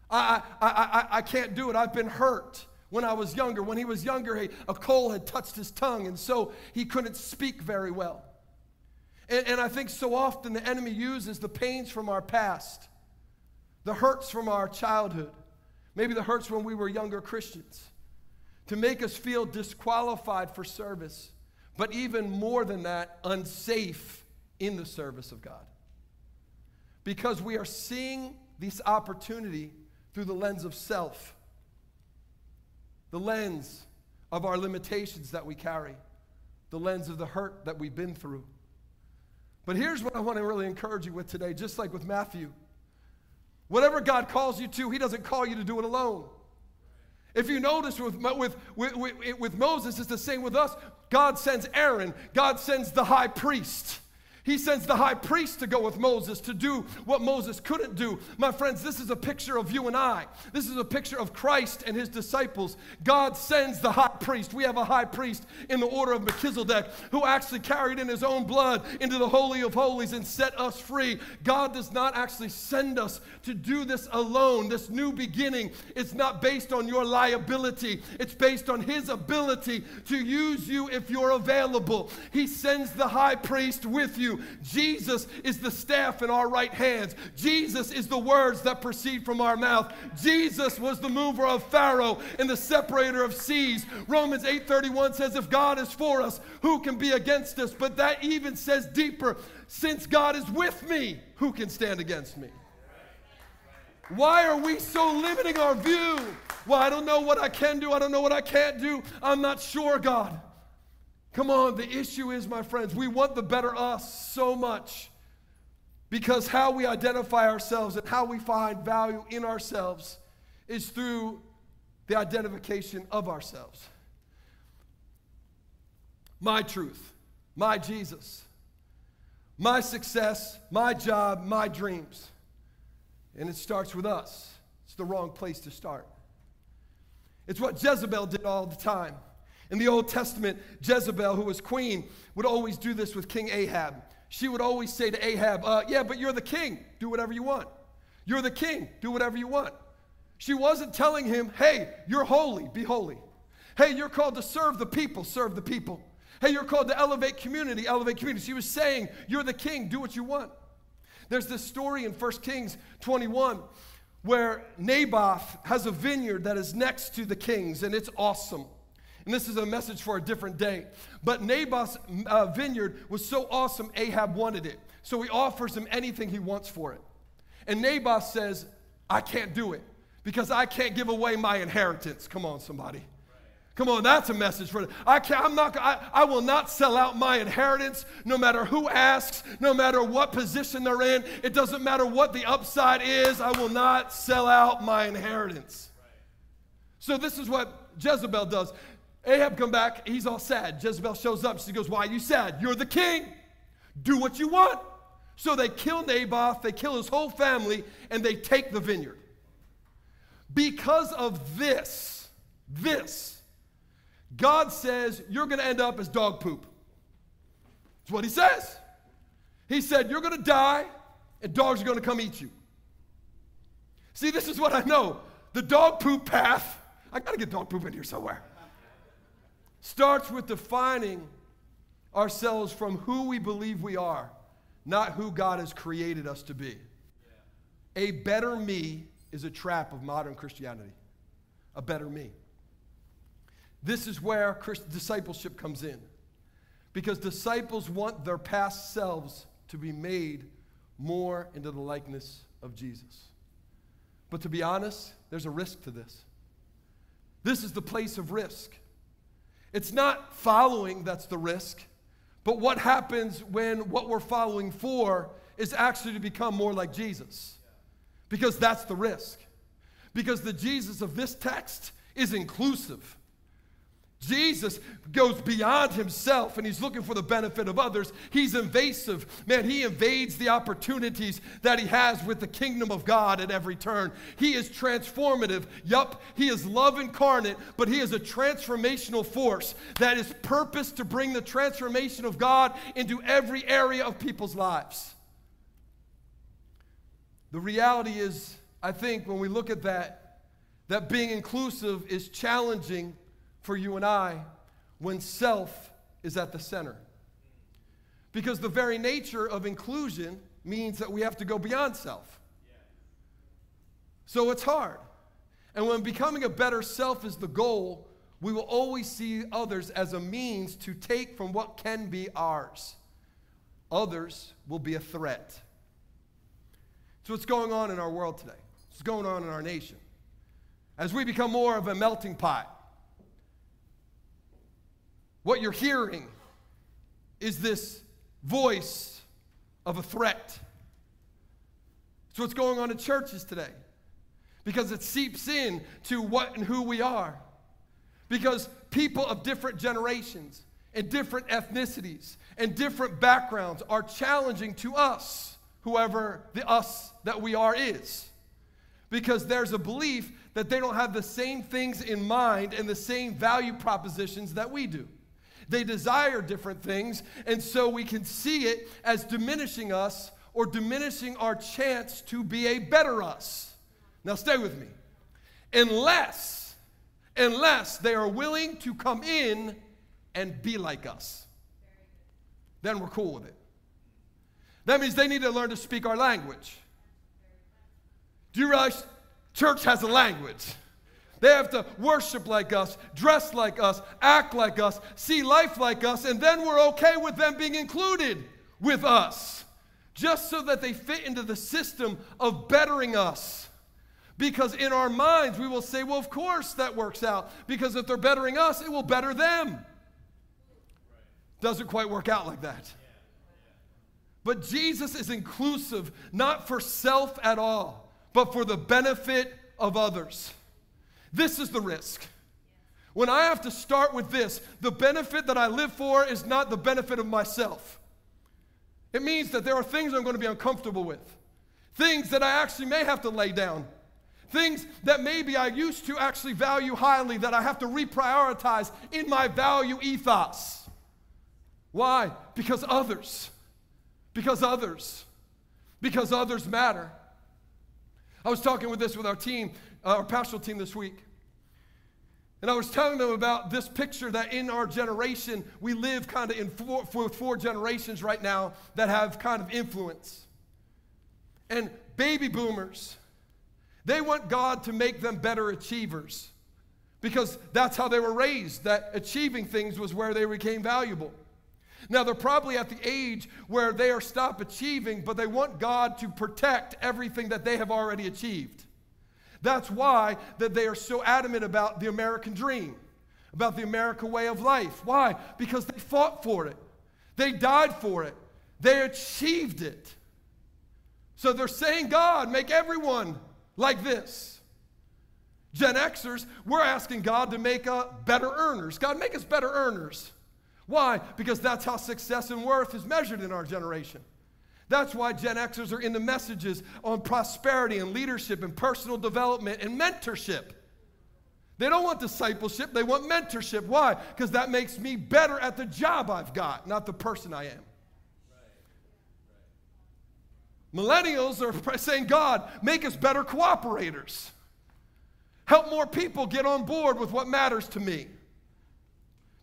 I, I, I, I can't do it. I've been hurt when I was younger. When he was younger, a, coal had touched his tongue, and so he couldn't speak very well. And, and I think so often the enemy uses the pains from our past, the hurts from our childhood, maybe the hurts when we were younger Christians to make us feel disqualified for service, but even more than that, unsafe in the service of God. Because we are seeing this opportunity through the lens of self, the lens of our limitations that we carry, the lens of the hurt that we've been through. But here's what I want to really encourage you with today, just like with Matthew. Whatever God calls you to, He doesn't call you to do it alone. If you notice with, with, with, with, Moses, it's the same with us. God sends Aaron, God sends the high priest. He sends the high priest to go with Moses to do what Moses couldn't do. My friends, this is a picture of you and I. This is a picture of Christ and his disciples. God sends the high priest. We have a high priest in the order of Melchizedek who actually carried in his own blood into the Holy of Holies and set us free. God does not actually send us to do this alone. This new beginning, it's not based on your liability, it's based on his ability to use you if you're available. He sends the high priest with Jesus is the staff in our right hands. Jesus is the words that proceed from our mouth. Jesus was the mover of Pharaoh and the separator of seas. Romans 8:31 says if God is for us, who can be against us? But that even says deeper, since God is with me, who can stand against me? Why are we so limiting our view? Well, I don't know what I can do. I don't know what I can't do. I'm not sure, God. Come on, the issue is, my friends, we want the better us so much because how we identify ourselves and how we find value in ourselves is through the identification of ourselves. My truth, my Jesus, my success, my job, my dreams. And it starts with us. It's the wrong place to start. It's what Jezebel did all the time. In the Old Testament, Jezebel, who was queen, would always do this with King Ahab. She would always say to Ahab, uh, Yeah, but you're the king. Do whatever you want. You're the king. Do whatever you want. She wasn't telling him, Hey, you're holy. Be holy. Hey, you're called to serve the people. Serve the people. Hey, you're called to elevate community. Elevate community. She was saying, You're the king. Do what you want. There's this story in 1 Kings 21 where Naboth has a vineyard that is next to the king's, and it's awesome. And this is a message for a different day. But Naboth's uh, vineyard was so awesome, Ahab wanted it. So he offers him anything he wants for it. And Naboth says, I can't do it because I can't give away my inheritance. Come on, somebody. Come on, that's a message for I can't, I'm not I, I will not sell out my inheritance no matter who asks, no matter what position they're in. It doesn't matter what the upside is. I will not sell out my inheritance. So this is what Jezebel does. Ahab come back, he's all sad. Jezebel shows up. She goes, Why are you sad? You're the king. Do what you want. So they kill Naboth, they kill his whole family, and they take the vineyard. Because of this, this, God says you're going to end up as dog poop. That's what he says. He said, You're going to die, and dogs are going to come eat you. See, this is what I know the dog poop path. I got to get dog poop in here somewhere starts with defining ourselves from who we believe we are, not who God has created us to be. A better me is a trap of modern Christianity. A better me. This is where Christ- discipleship comes in. Because disciples want their past selves to be made more into the likeness of Jesus. But to be honest, there's a risk to this. This is the place of risk. It's not following that's the risk, but what happens when what we're following for is actually to become more like Jesus. Because that's the risk. Because the Jesus of this text is inclusive. Jesus goes beyond himself and he's looking for the benefit of others. He's invasive. Man, he invades the opportunities that he has with the kingdom of God at every turn. He is transformative. Yup, he is love incarnate, but he is a transformational force that is purposed to bring the transformation of God into every area of people's lives. The reality is, I think, when we look at that, that being inclusive is challenging for you and I when self is at the center. Because the very nature of inclusion means that we have to go beyond self. So it's hard. And when becoming a better self is the goal, we will always see others as a means to take from what can be ours. Others will be a threat. So, what's going on in our world today? What's going on in our nation? As we become more of a melting pot, what you're hearing is this voice of a threat. It's what's going on in churches today because it seeps in to what and who we are. Because people of different generations and different ethnicities and different backgrounds are challenging to us, whoever the us that we are is. Because there's a belief that they don't have the same things in mind and the same value propositions that we do. They desire different things, and so we can see it as diminishing us or diminishing our chance to be a better us. Now, stay with me. Unless, unless they are willing to come in and be like us, then we're cool with it. That means they need to learn to speak our language. Do you realize church has a language? They have to worship like us, dress like us, act like us, see life like us, and then we're okay with them being included with us, just so that they fit into the system of bettering us. Because in our minds, we will say, well, of course that works out, because if they're bettering us, it will better them. Doesn't quite work out like that. But Jesus is inclusive, not for self at all, but for the benefit of others. This is the risk. When I have to start with this, the benefit that I live for is not the benefit of myself. It means that there are things I'm going to be uncomfortable with, things that I actually may have to lay down, things that maybe I used to actually value highly that I have to reprioritize in my value ethos. Why? Because others, because others, because others matter. I was talking with this with our team uh, our pastoral team this week. And I was telling them about this picture that in our generation, we live kind of in four, four, four generations right now that have kind of influence. And baby boomers, they want God to make them better achievers because that's how they were raised, that achieving things was where they became valuable. Now, they're probably at the age where they are stop achieving, but they want God to protect everything that they have already achieved. That's why that they are so adamant about the American dream, about the American way of life. Why? Because they fought for it. They died for it. They achieved it. So they're saying, God, make everyone like this. Gen Xers, we're asking God to make us better earners. God, make us better earners. Why? Because that's how success and worth is measured in our generation. That's why Gen Xers are in the messages on prosperity and leadership and personal development and mentorship. They don't want discipleship, they want mentorship. Why? Because that makes me better at the job I've got, not the person I am. Millennials are saying, God, make us better cooperators. Help more people get on board with what matters to me.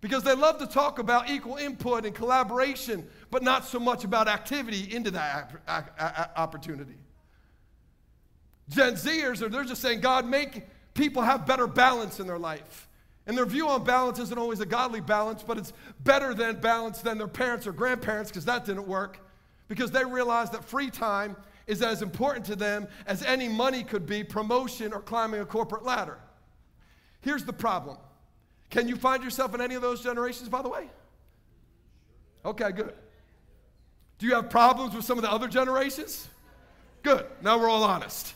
Because they love to talk about equal input and collaboration, but not so much about activity into that opportunity. Gen Zers are they're just saying, God, make people have better balance in their life. And their view on balance isn't always a godly balance, but it's better than balance than their parents or grandparents, because that didn't work. Because they realize that free time is as important to them as any money could be, promotion, or climbing a corporate ladder. Here's the problem. Can you find yourself in any of those generations, by the way? Okay, good. Do you have problems with some of the other generations? Good. Now we're all honest.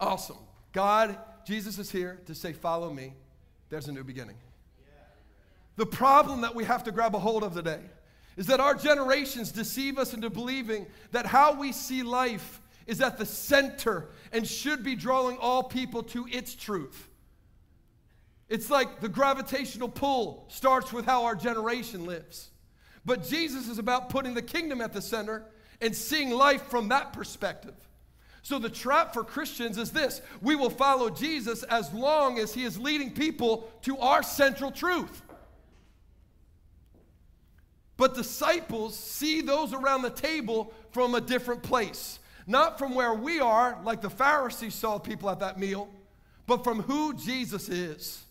Awesome. God, Jesus is here to say, Follow me. There's a new beginning. The problem that we have to grab a hold of today is that our generations deceive us into believing that how we see life is at the center and should be drawing all people to its truth. It's like the gravitational pull starts with how our generation lives. But Jesus is about putting the kingdom at the center and seeing life from that perspective. So the trap for Christians is this we will follow Jesus as long as he is leading people to our central truth. But disciples see those around the table from a different place. Not from where we are, like the Pharisees saw people at that meal, but from who Jesus is.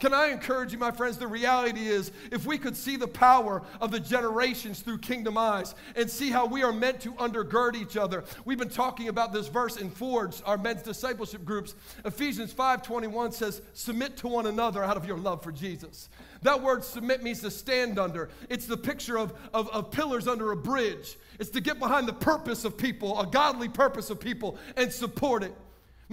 Can I encourage you, my friends? The reality is, if we could see the power of the generations through kingdom eyes and see how we are meant to undergird each other. We've been talking about this verse in Forge, our men's discipleship groups. Ephesians 5:21 says, "Submit to one another out of your love for Jesus." That word submit means to stand under. It's the picture of, of, of pillars under a bridge. It's to get behind the purpose of people, a godly purpose of people, and support it.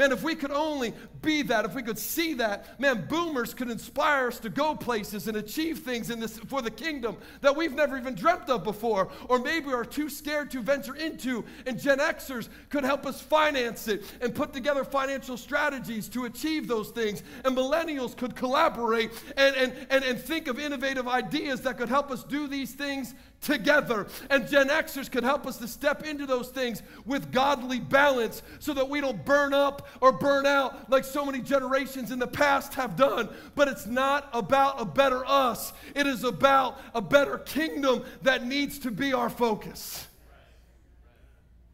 Man, if we could only be that, if we could see that, man, boomers could inspire us to go places and achieve things in this for the kingdom that we've never even dreamt of before, or maybe are too scared to venture into. And Gen Xers could help us finance it and put together financial strategies to achieve those things. And millennials could collaborate and, and, and, and think of innovative ideas that could help us do these things together. And Gen Xers could help us to step into those things with godly balance so that we don't burn up or burn out like so many generations in the past have done. But it's not about a better us, it is about a better kingdom that needs to be our focus.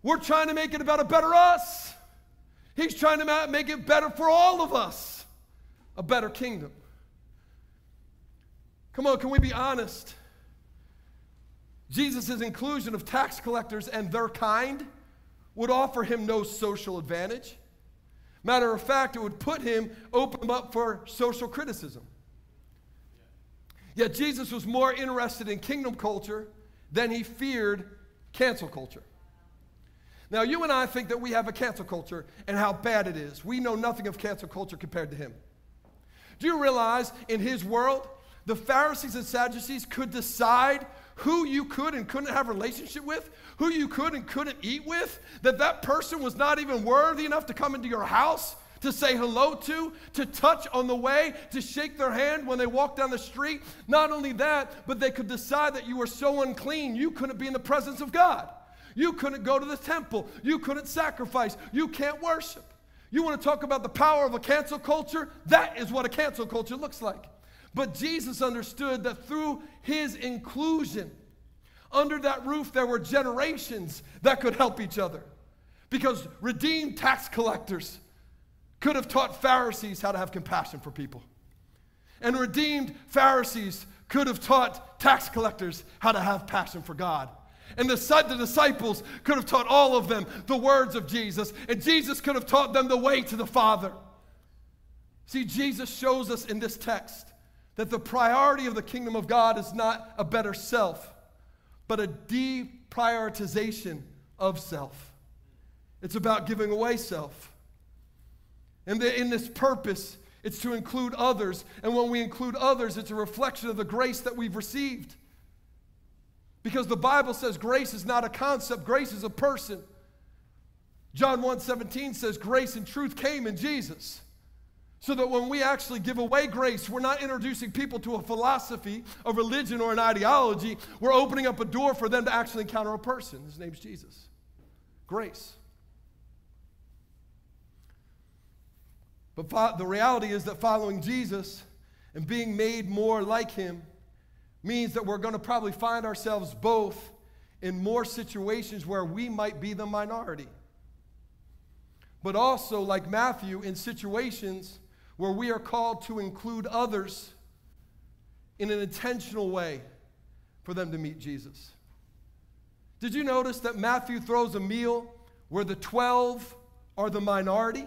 We're trying to make it about a better us. He's trying to make it better for all of us, a better kingdom. Come on, can we be honest? Jesus' inclusion of tax collectors and their kind would offer him no social advantage. Matter of fact, it would put him, open him up for social criticism. Yet Jesus was more interested in kingdom culture than he feared cancel culture. Now, you and I think that we have a cancel culture and how bad it is. We know nothing of cancel culture compared to him. Do you realize in his world, the Pharisees and Sadducees could decide who you could and couldn't have a relationship with, who you could and couldn't eat with, that that person was not even worthy enough to come into your house to say hello to, to touch on the way, to shake their hand when they walk down the street. Not only that, but they could decide that you were so unclean you couldn't be in the presence of God. You couldn't go to the temple. You couldn't sacrifice. You can't worship. You want to talk about the power of a cancel culture? That is what a cancel culture looks like. But Jesus understood that through his inclusion, under that roof, there were generations that could help each other. Because redeemed tax collectors could have taught Pharisees how to have compassion for people. And redeemed Pharisees could have taught tax collectors how to have passion for God. And the, the disciples could have taught all of them the words of Jesus. And Jesus could have taught them the way to the Father. See, Jesus shows us in this text that the priority of the kingdom of God is not a better self, but a deprioritization of self. It's about giving away self. And in this purpose, it's to include others. And when we include others, it's a reflection of the grace that we've received. Because the Bible says grace is not a concept, grace is a person. John 1 17 says, Grace and truth came in Jesus. So that when we actually give away grace, we're not introducing people to a philosophy, a religion, or an ideology. We're opening up a door for them to actually encounter a person. His name's Jesus. Grace. But fo- the reality is that following Jesus and being made more like him means that we're going to probably find ourselves both in more situations where we might be the minority. But also, like Matthew, in situations where we are called to include others in an intentional way for them to meet Jesus. Did you notice that Matthew throws a meal where the 12 are the minority?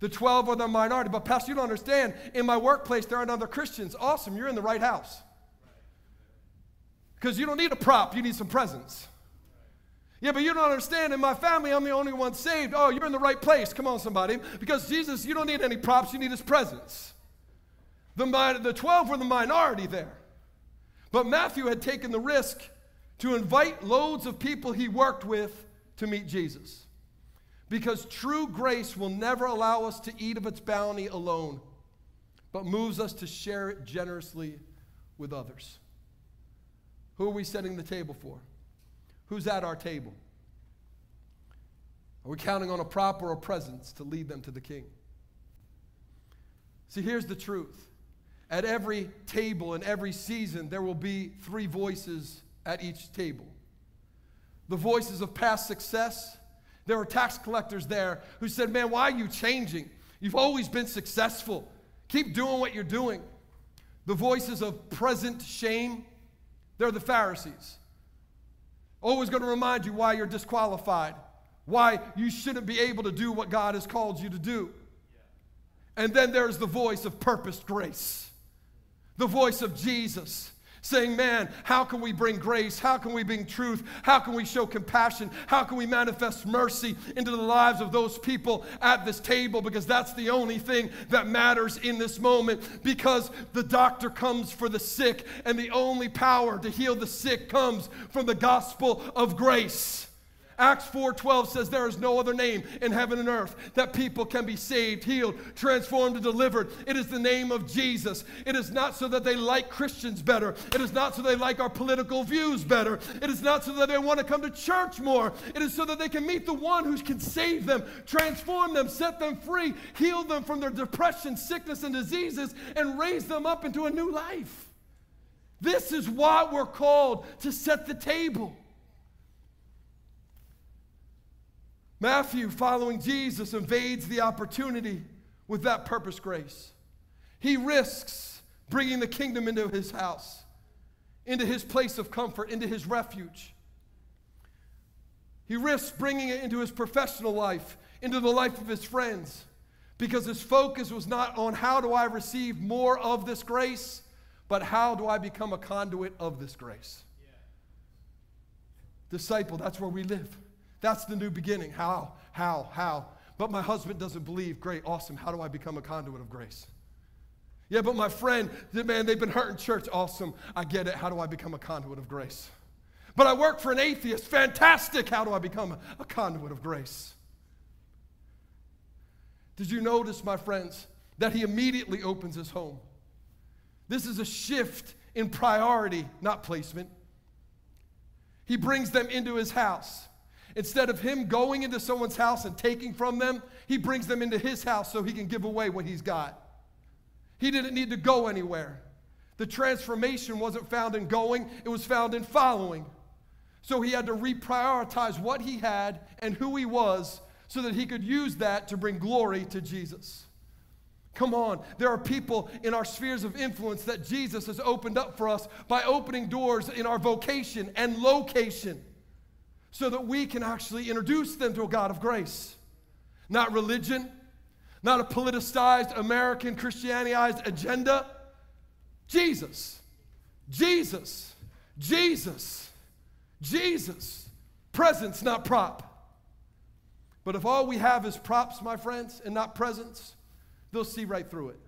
The 12 are the minority. But, Pastor, you don't understand. In my workplace, there aren't other Christians. Awesome, you're in the right house. Because you don't need a prop, you need some presence. Yeah, but you don't understand. In my family, I'm the only one saved. Oh, you're in the right place. Come on, somebody. Because Jesus, you don't need any props, you need his presence. The, the 12 were the minority there. But Matthew had taken the risk to invite loads of people he worked with to meet Jesus. Because true grace will never allow us to eat of its bounty alone, but moves us to share it generously with others. Who are we setting the table for? Who's at our table? Are we counting on a prop or a presence to lead them to the king? See, here's the truth. At every table in every season, there will be three voices at each table the voices of past success. There were tax collectors there who said, Man, why are you changing? You've always been successful. Keep doing what you're doing. The voices of present shame, they're the Pharisees. Always going to remind you why you're disqualified, why you shouldn't be able to do what God has called you to do. And then there's the voice of purposed grace, the voice of Jesus saying, Man, how can we bring grace? How can we bring truth? How can we show compassion? How can we manifest mercy into the lives of those people at this table? Because that's the only thing that matters in this moment. Because the doctor comes for the sick, and the only power to heal the sick comes from the gospel of grace. Acts 4:12 says there is no other name in heaven and earth that people can be saved, healed, transformed and delivered. It is the name of Jesus. It is not so that they like Christians better. It is not so they like our political views better. It is not so that they want to come to church more. It is so that they can meet the one who can save them, transform them, set them free, heal them from their depression, sickness and diseases and raise them up into a new life. This is why we're called to set the table. Matthew, following Jesus, invades the opportunity with that purpose grace. He risks bringing the kingdom into his house, into his place of comfort, into his refuge. He risks bringing it into his professional life, into the life of his friends, because his focus was not on how do I receive more of this grace, but how do I become a conduit of this grace. Yeah. Disciple, that's where we live. That's the new beginning. How? How? How? But my husband doesn't believe. Great, awesome. How do I become a conduit of grace? Yeah, but my friend, man, they've been hurt in church. Awesome. I get it. How do I become a conduit of grace? But I work for an atheist. Fantastic. How do I become a conduit of grace? Did you notice, my friends, that he immediately opens his home? This is a shift in priority, not placement. He brings them into his house. Instead of him going into someone's house and taking from them, he brings them into his house so he can give away what he's got. He didn't need to go anywhere. The transformation wasn't found in going, it was found in following. So he had to reprioritize what he had and who he was so that he could use that to bring glory to Jesus. Come on, there are people in our spheres of influence that Jesus has opened up for us by opening doors in our vocation and location so that we can actually introduce them to a God of grace. Not religion, not a politicized American Christianized agenda. Jesus, Jesus, Jesus, Jesus. Presence, not prop. But if all we have is props, my friends, and not presence, they'll see right through it.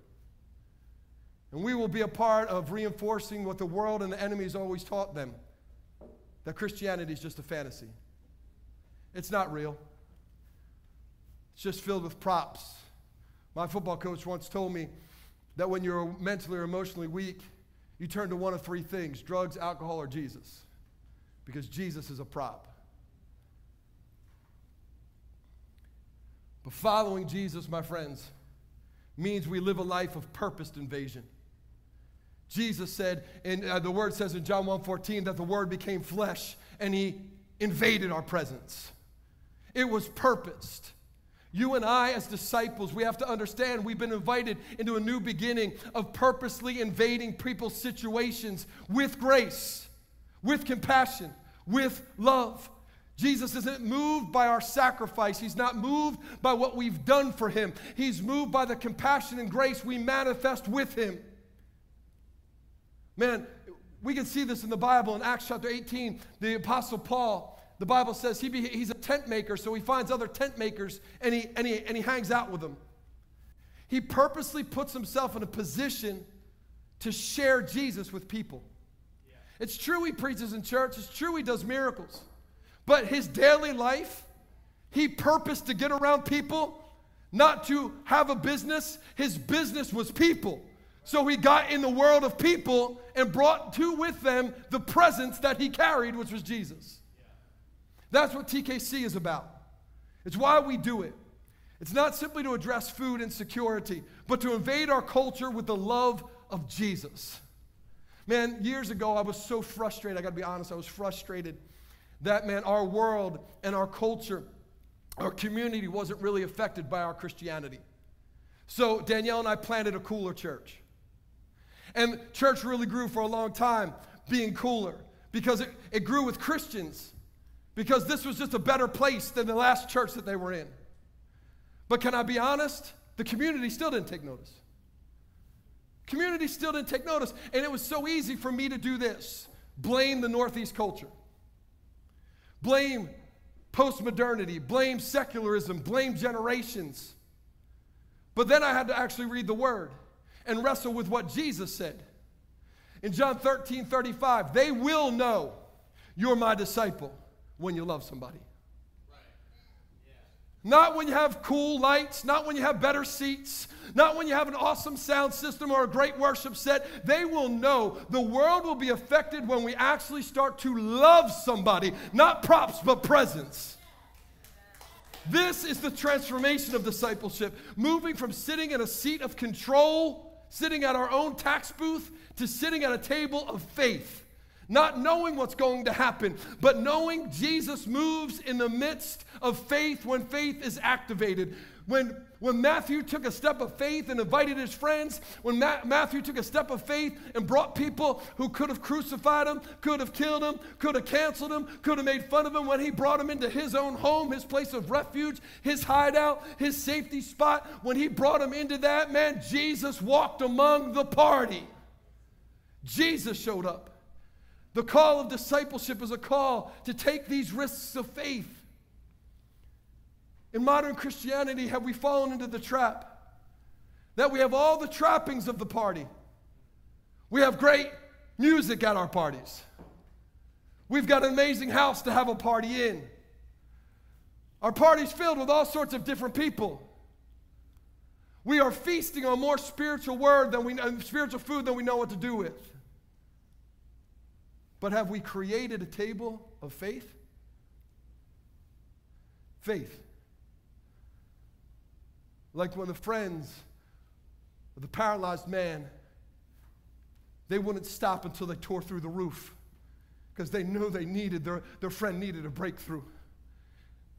And we will be a part of reinforcing what the world and the enemies always taught them that Christianity is just a fantasy. It's not real, it's just filled with props. My football coach once told me that when you're mentally or emotionally weak, you turn to one of three things drugs, alcohol, or Jesus. Because Jesus is a prop. But following Jesus, my friends, means we live a life of purposed invasion. Jesus said, and uh, the word says in John 1:14 that the word became flesh and he invaded our presence. It was purposed. You and I, as disciples, we have to understand we've been invited into a new beginning of purposely invading people's situations with grace, with compassion, with love. Jesus isn't moved by our sacrifice. He's not moved by what we've done for him. He's moved by the compassion and grace we manifest with him. Man, we can see this in the Bible in Acts chapter 18. The Apostle Paul, the Bible says he be, he's a tent maker, so he finds other tent makers and he, and, he, and he hangs out with them. He purposely puts himself in a position to share Jesus with people. Yeah. It's true he preaches in church, it's true he does miracles, but his daily life, he purposed to get around people, not to have a business. His business was people. So he got in the world of people and brought to with them the presence that he carried, which was Jesus. That's what TKC is about. It's why we do it. It's not simply to address food insecurity, but to invade our culture with the love of Jesus. Man, years ago, I was so frustrated. I got to be honest, I was frustrated that, man, our world and our culture, our community wasn't really affected by our Christianity. So Danielle and I planted a cooler church. And church really grew for a long time being cooler because it, it grew with Christians because this was just a better place than the last church that they were in. But can I be honest? The community still didn't take notice. Community still didn't take notice. And it was so easy for me to do this blame the Northeast culture, blame postmodernity, blame secularism, blame generations. But then I had to actually read the word and wrestle with what Jesus said. In John 13 35, they will know you're my disciple when you love somebody. Not when you have cool lights, not when you have better seats, not when you have an awesome sound system or a great worship set. They will know the world will be affected when we actually start to love somebody, not props, but presence. This is the transformation of discipleship, moving from sitting in a seat of control, sitting at our own tax booth, to sitting at a table of faith not knowing what's going to happen, but knowing Jesus moves in the midst of faith when faith is activated. When, when Matthew took a step of faith and invited his friends, when Ma- Matthew took a step of faith and brought people who could have crucified him, could have killed him, could have canceled him, could have made fun of him, when he brought him into his own home, his place of refuge, his hideout, his safety spot, when he brought him into that, man, Jesus walked among the party. Jesus showed up. The call of discipleship is a call to take these risks of faith. In modern Christianity, have we fallen into the trap that we have all the trappings of the party? We have great music at our parties. We've got an amazing house to have a party in. Our party's filled with all sorts of different people. We are feasting on more spiritual word than we uh, spiritual food than we know what to do with. But have we created a table of faith? Faith. Like when the friends of the paralyzed man, they wouldn't stop until they tore through the roof because they knew they needed, their, their friend needed a breakthrough.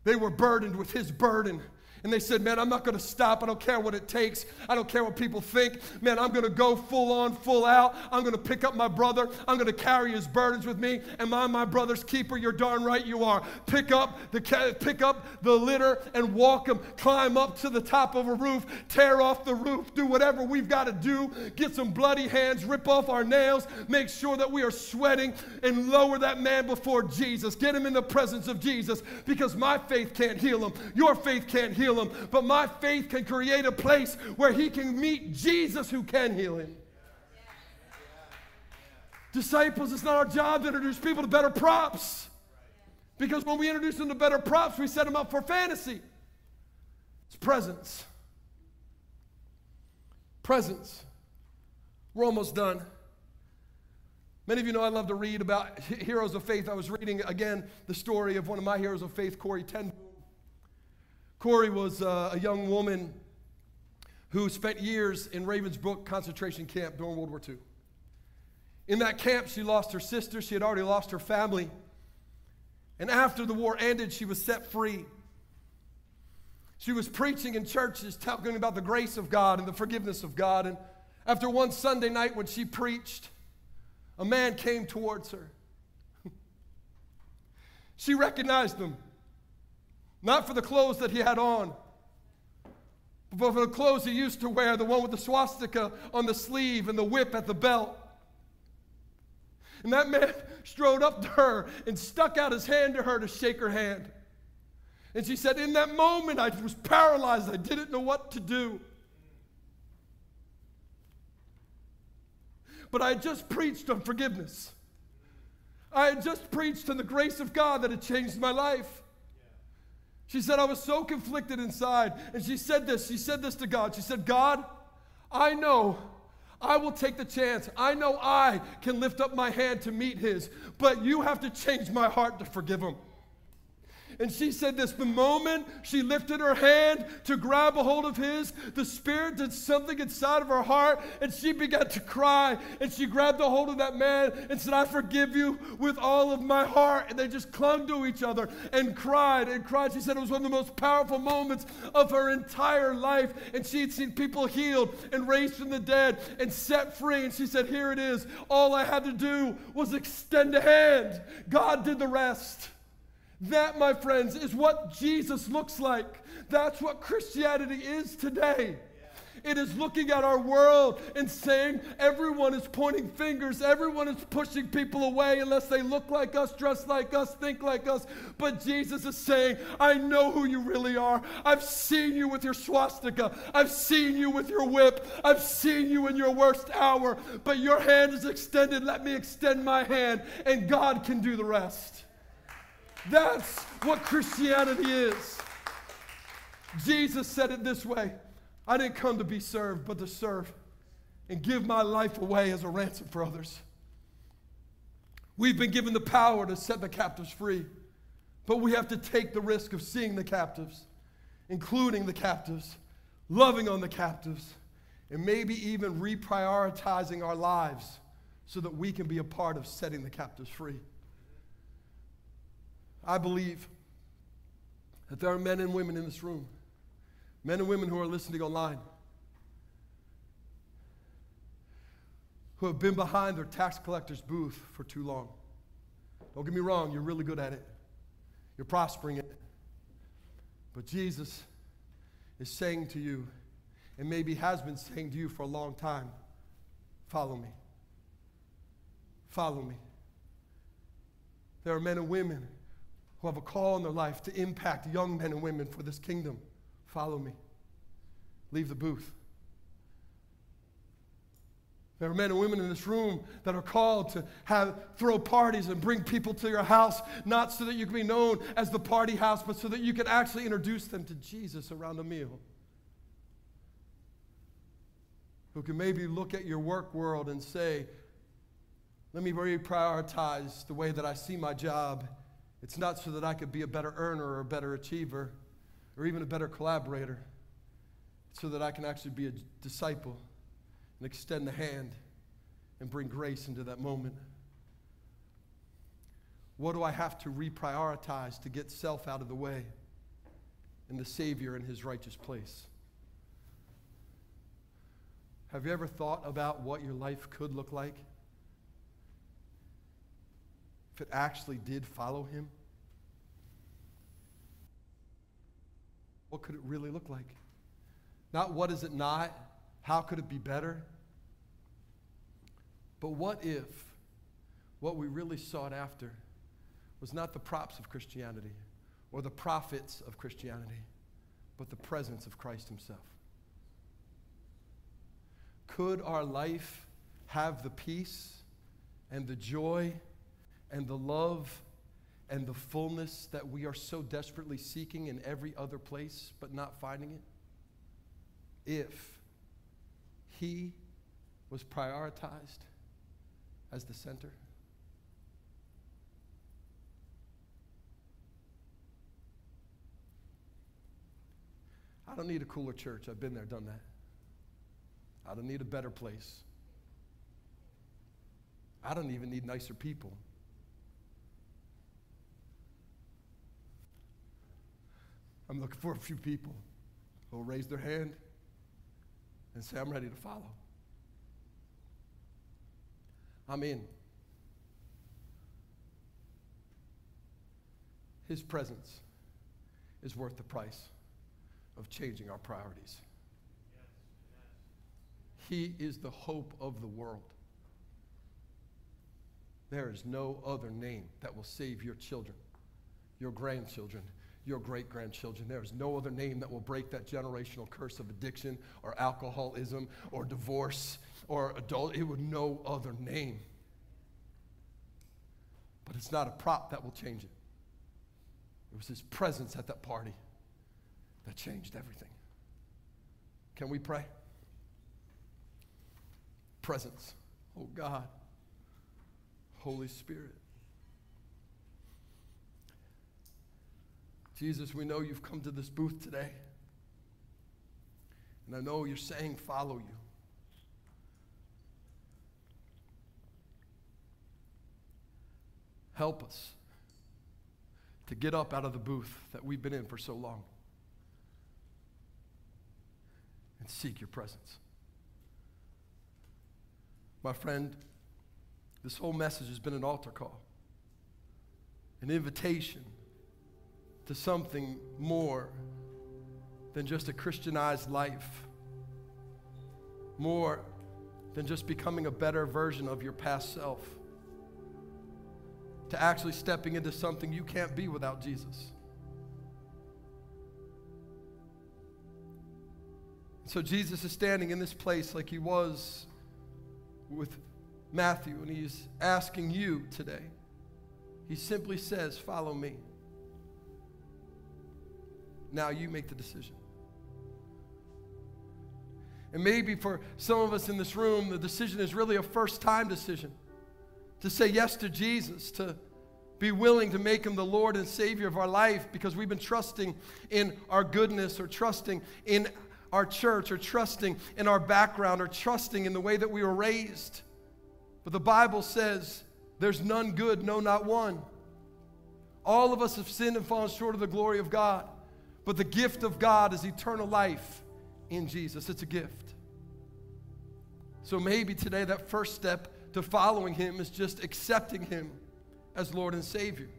They were burdened with his burden and they said, Man, I'm not going to stop. I don't care what it takes. I don't care what people think. Man, I'm going to go full on, full out. I'm going to pick up my brother. I'm going to carry his burdens with me. Am I my brother's keeper? You're darn right you are. Pick up the, pick up the litter and walk him. Climb up to the top of a roof. Tear off the roof. Do whatever we've got to do. Get some bloody hands. Rip off our nails. Make sure that we are sweating and lower that man before Jesus. Get him in the presence of Jesus because my faith can't heal him. Your faith can't heal heal him, but my faith can create a place where he can meet Jesus who can heal him. Disciples, it's not our job to introduce people to better props. Because when we introduce them to better props, we set them up for fantasy. It's presence. Presence. We're almost done. Many of you know I love to read about heroes of faith. I was reading again the story of one of my heroes of faith, Corrie ten Corrie was uh, a young woman who spent years in Ravensbrück concentration camp during World War II. In that camp, she lost her sister. She had already lost her family. And after the war ended, she was set free. She was preaching in churches, talking about the grace of God and the forgiveness of God. And after one Sunday night when she preached, a man came towards her. she recognized him. Not for the clothes that he had on, but for the clothes he used to wear, the one with the swastika on the sleeve and the whip at the belt. And that man strode up to her and stuck out his hand to her to shake her hand. And she said, In that moment, I was paralyzed. I didn't know what to do. But I had just preached on forgiveness. I had just preached on the grace of God that had changed my life. She said, I was so conflicted inside. And she said this. She said this to God. She said, God, I know I will take the chance. I know I can lift up my hand to meet his, but you have to change my heart to forgive him. And she said this the moment she lifted her hand to grab a hold of his, the Spirit did something inside of her heart and she began to cry. And she grabbed a hold of that man and said, I forgive you with all of my heart. And they just clung to each other and cried and cried. She said it was one of the most powerful moments of her entire life. And she had seen people healed and raised from the dead and set free. And she said, Here it is. All I had to do was extend a hand. God did the rest. That, my friends, is what Jesus looks like. That's what Christianity is today. It is looking at our world and saying everyone is pointing fingers, everyone is pushing people away unless they look like us, dress like us, think like us. But Jesus is saying, I know who you really are. I've seen you with your swastika, I've seen you with your whip, I've seen you in your worst hour. But your hand is extended. Let me extend my hand, and God can do the rest. That's what Christianity is. Jesus said it this way I didn't come to be served, but to serve and give my life away as a ransom for others. We've been given the power to set the captives free, but we have to take the risk of seeing the captives, including the captives, loving on the captives, and maybe even reprioritizing our lives so that we can be a part of setting the captives free. I believe that there are men and women in this room, men and women who are listening online, who have been behind their tax collector's booth for too long. Don't get me wrong, you're really good at it, you're prospering it. But Jesus is saying to you, and maybe has been saying to you for a long time, follow me. Follow me. There are men and women who have a call in their life to impact young men and women for this kingdom. Follow me. Leave the booth. There are men and women in this room that are called to have throw parties and bring people to your house, not so that you can be known as the party house, but so that you can actually introduce them to Jesus around a meal. Who can maybe look at your work world and say, let me reprioritize the way that I see my job it's not so that I could be a better earner or a better achiever or even a better collaborator. It's so that I can actually be a disciple and extend the hand and bring grace into that moment. What do I have to reprioritize to get self out of the way and the Savior in his righteous place? Have you ever thought about what your life could look like? It actually did follow him? What could it really look like? Not what is it not? How could it be better? But what if what we really sought after was not the props of Christianity or the profits of Christianity, but the presence of Christ Himself? Could our life have the peace and the joy and the love and the fullness that we are so desperately seeking in every other place but not finding it? If He was prioritized as the center? I don't need a cooler church. I've been there, done that. I don't need a better place. I don't even need nicer people. I'm looking for a few people who will raise their hand and say, I'm ready to follow. I'm in. His presence is worth the price of changing our priorities. He is the hope of the world. There is no other name that will save your children, your grandchildren, your great grandchildren. There is no other name that will break that generational curse of addiction or alcoholism or divorce or adult. It would no other name. But it's not a prop that will change it. It was his presence at that party that changed everything. Can we pray? Presence. Oh God. Holy Spirit. Jesus, we know you've come to this booth today. And I know you're saying, follow you. Help us to get up out of the booth that we've been in for so long and seek your presence. My friend, this whole message has been an altar call, an invitation to something more than just a Christianized life, more than just becoming a better version of your past self, to actually stepping into something you can't be without Jesus. So Jesus is standing in this place like he was with Matthew, and he's asking you today. He simply says, Follow me. Now you make the decision. And maybe for some of us in this room, the decision is really a first time decision to say yes to Jesus, to be willing to make him the Lord and Savior of our life because we've been trusting in our goodness or trusting in our church or trusting in our background or trusting in the way that we were raised. But the Bible says there's none good, no, not one. All of us have sinned and fallen short of the glory of God. But the gift of God is eternal life in Jesus. It's a gift. So maybe today that first step to following Him is just accepting Him as Lord and Savior.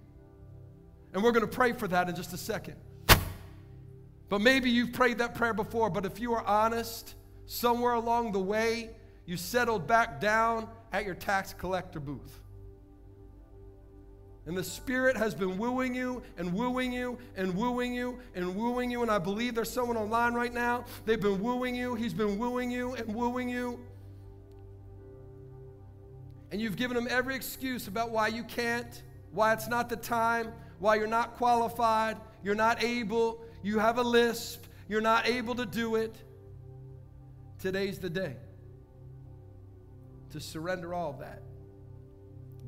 And we're going to pray for that in just a second. But maybe you've prayed that prayer before, but if you are honest, somewhere along the way, you settled back down at your tax collector booth. And the Spirit has been wooing you and wooing you and wooing you and wooing you. And I believe there's someone online right now. They've been wooing you. He's been wooing you and wooing you. And you've given him every excuse about why you can't, why it's not the time, why you're not qualified, you're not able, you have a lisp, you're not able to do it. Today's the day to surrender all of that.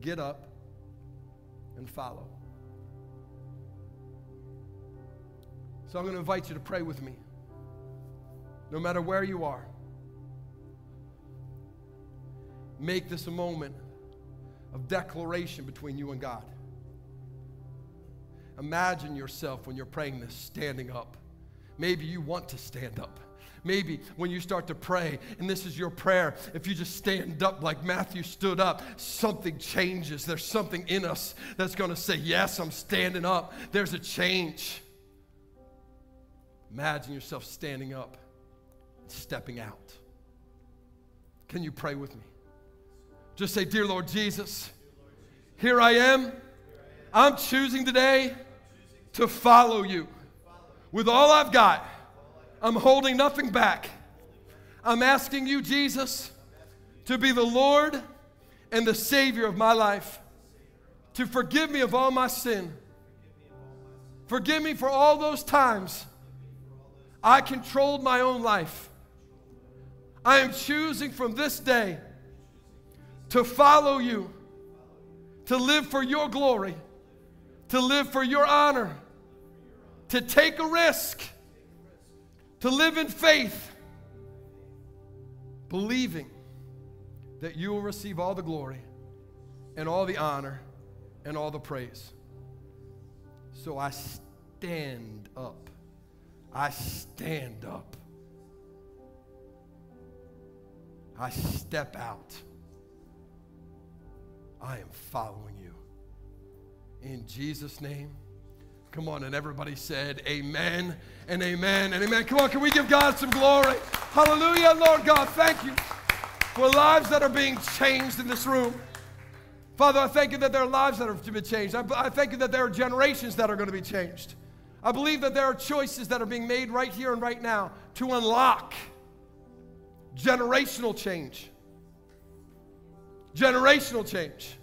Get up and follow. So I'm going to invite you to pray with me. No matter where you are, make this a moment of declaration between you and God. Imagine yourself when you're praying this standing up. Maybe you want to stand up. Maybe when you start to pray, and this is your prayer, if you just stand up like Matthew stood up, something changes. There's something in us that's going to say, Yes, I'm standing up. There's a change. Imagine yourself standing up and stepping out. Can you pray with me? Just say, Dear Lord Jesus, here I am. I'm choosing today to follow you with all I've got. I'm holding nothing back. I'm asking you, Jesus, to be the Lord and the Savior of my life, to forgive me of all my sin. Forgive me for all those times I controlled my own life. I am choosing from this day to follow you, to live for your glory, to live for your honor, to take a risk to live in faith, believing that you will receive all the glory and all the honor and all the praise. So I stand up. I stand up. I step out. I am following you. In Jesus' name. Come on, and everybody said, Amen and amen and amen. Come on, can we give God some glory? Hallelujah, Lord God, thank you for lives that are being changed in this room. Father, I thank you that there are lives that are to be changed. I, I thank you that there are generations that are going to be changed. I believe that there are choices that are being made right here and right now to unlock generational change. Generational change.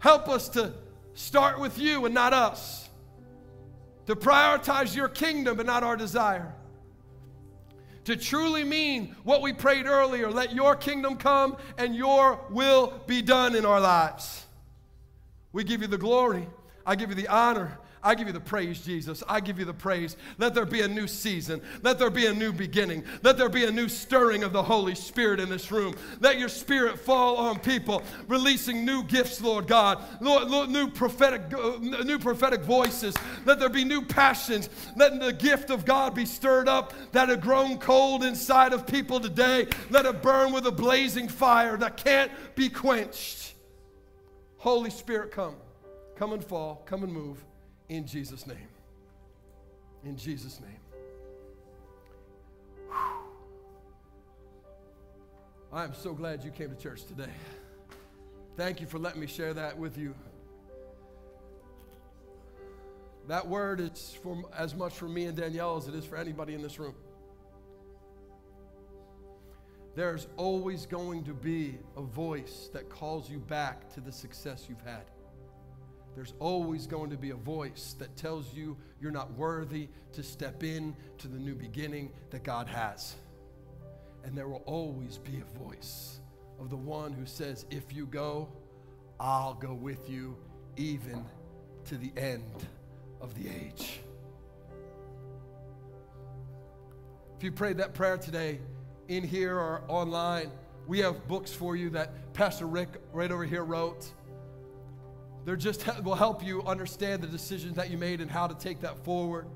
Help us to start with you and not us. To prioritize your kingdom and not our desire. To truly mean what we prayed earlier let your kingdom come and your will be done in our lives. We give you the glory. I give you the honor. I give you the praise, Jesus. I give you the praise. Let there be a new season. Let there be a new beginning. Let there be a new stirring of the Holy Spirit in this room. Let your spirit fall on people, releasing new gifts, Lord God. Lord, Lord, new prophetic, uh, new prophetic voices. Let there be new passions. Let the gift of God be stirred up that had grown cold inside of people today. Let it burn with a blazing fire that can't be quenched. Holy Spirit, come. Come and fall. Come and move. In Jesus' name. In Jesus' name. I am so glad you came to church today. Thank you for letting me share that with you. That word is for as much for me and Danielle as it is for anybody in this room. There's always going to be a voice that calls you back to the success you've had there's always going to be a voice that tells you you're not worthy to step in to the new beginning that God has. And there will always be a voice of the one who says, If you go, I'll go with you, even to the end of the age. If you prayed that prayer today, in here or online, we have books for you that Pastor Rick right over here wrote. They're just will help you understand the decisions that you made and how to take that forward.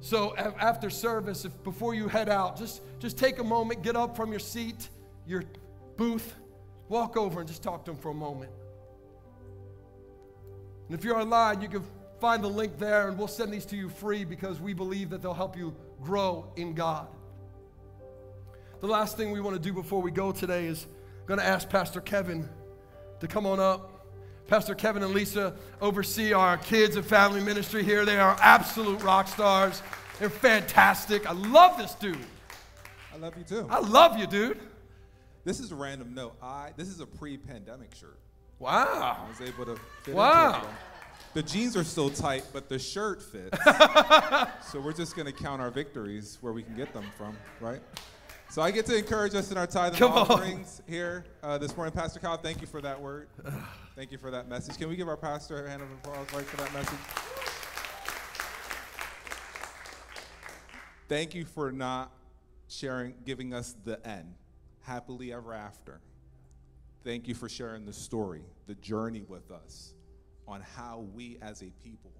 So after service, if before you head out, just just take a moment, get up from your seat, your booth, walk over and just talk to them for a moment. And if you're online, you can find the link there and we'll send these to you free because we believe that they'll help you grow in God. The last thing we want to do before we go today is going to ask Pastor Kevin to come on up. Pastor Kevin and Lisa oversee our kids and family ministry here. They are absolute rock stars. They're fantastic. I love this dude. I love you too. I love you, dude. This is a random note. I this is a pre-pandemic shirt. Wow. I was able to fit wow. into it. The jeans are still tight, but the shirt fits. so we're just gonna count our victories where we can get them from, right? So I get to encourage us in our tithe and offerings here uh, this morning. Pastor Kyle, thank you for that word. Thank you for that message. Can we give our pastor a hand of applause right for that message? Thank you for not sharing, giving us the end, happily ever after. Thank you for sharing the story, the journey with us on how we as a people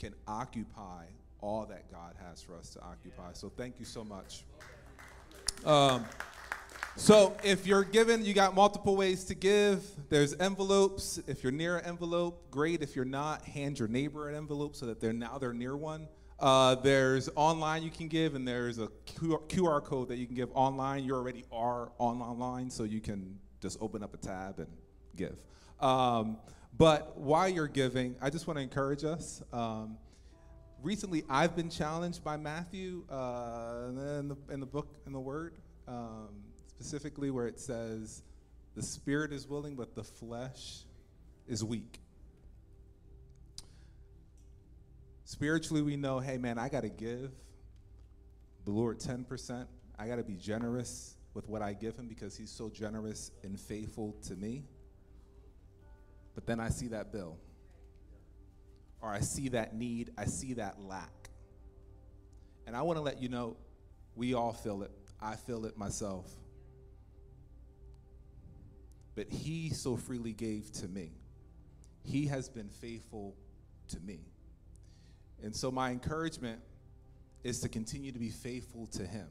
can occupy all that God has for us to occupy. So thank you so much. Um, so if you're given, you got multiple ways to give. There's envelopes. If you're near an envelope, great. If you're not, hand your neighbor an envelope so that they're now they're near one. Uh, there's online you can give, and there's a QR code that you can give online. You already are on online, so you can just open up a tab and give. Um, but while you're giving, I just want to encourage us. Um, recently, I've been challenged by Matthew uh, in, the, in the book in the Word. Um, specifically where it says, the spirit is willing, but the flesh is weak. Spiritually, we know, hey, man, I got to give the Lord 10%. I got to be generous with what I give him because he's so generous and faithful to me. But then I see that bill, or I see that need, I see that lack. And I want to let you know, we all feel it. I feel it myself but he so freely gave to me. He has been faithful to me. And so, my encouragement is to continue to be faithful to him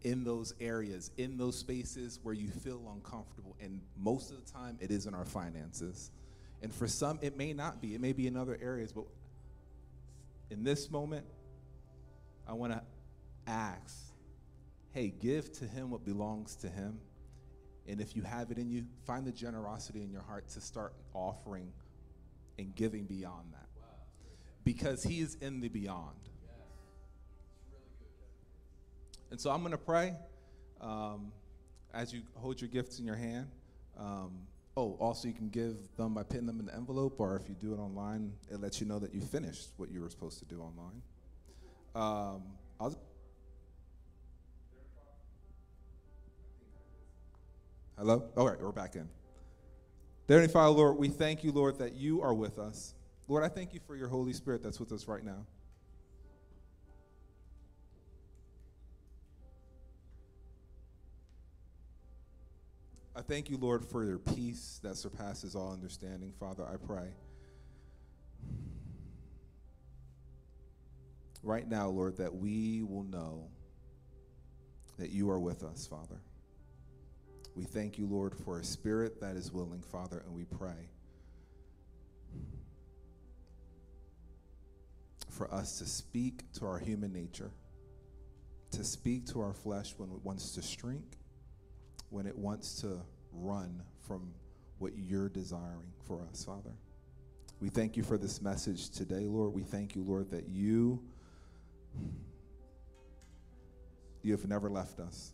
in those areas, in those spaces where you feel uncomfortable. And most of the time, it is in our finances. And for some, it may not be, it may be in other areas. But in this moment, I want to ask hey, give to him what belongs to him and if you have it in you, find the generosity in your heart to start offering and giving beyond that. Because He is in the beyond. And so I'm going to pray um, as you hold your gifts in your hand. Um, oh, also, you can give them by putting them in the envelope, or if you do it online, it lets you know that you finished what you were supposed to do online. Um, I'll Hello? All right, we're back in. Dear Heavenly Father, Lord, we thank you, Lord, that you are with us. Lord, I thank you for your Holy Spirit that's with us right now. I thank you, Lord, for your peace that surpasses all understanding. Father, I pray. Right now, Lord, that we will know that you are with us, Father. We thank you, Lord, for a spirit that is willing, Father, and we pray for us to speak to our human nature, to speak to our flesh when it wants to shrink, when it wants to run from what you're desiring for us, Father. We thank you for this message today, Lord. We thank you, Lord, that you you have never left us.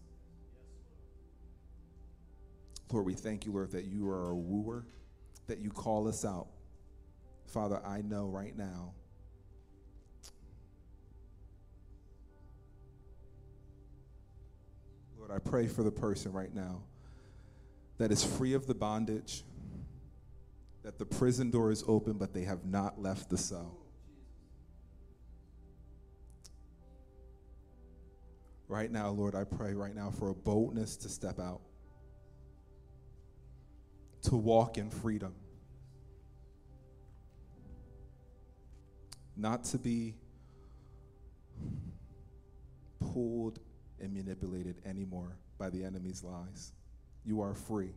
Lord, we thank you, Lord, that you are a wooer, that you call us out. Father, I know right now. Lord, I pray for the person right now that is free of the bondage, that the prison door is open, but they have not left the cell. Right now, Lord, I pray right now for a boldness to step out, to walk in freedom, not to be pulled and manipulated anymore by the enemy's lies. You are free.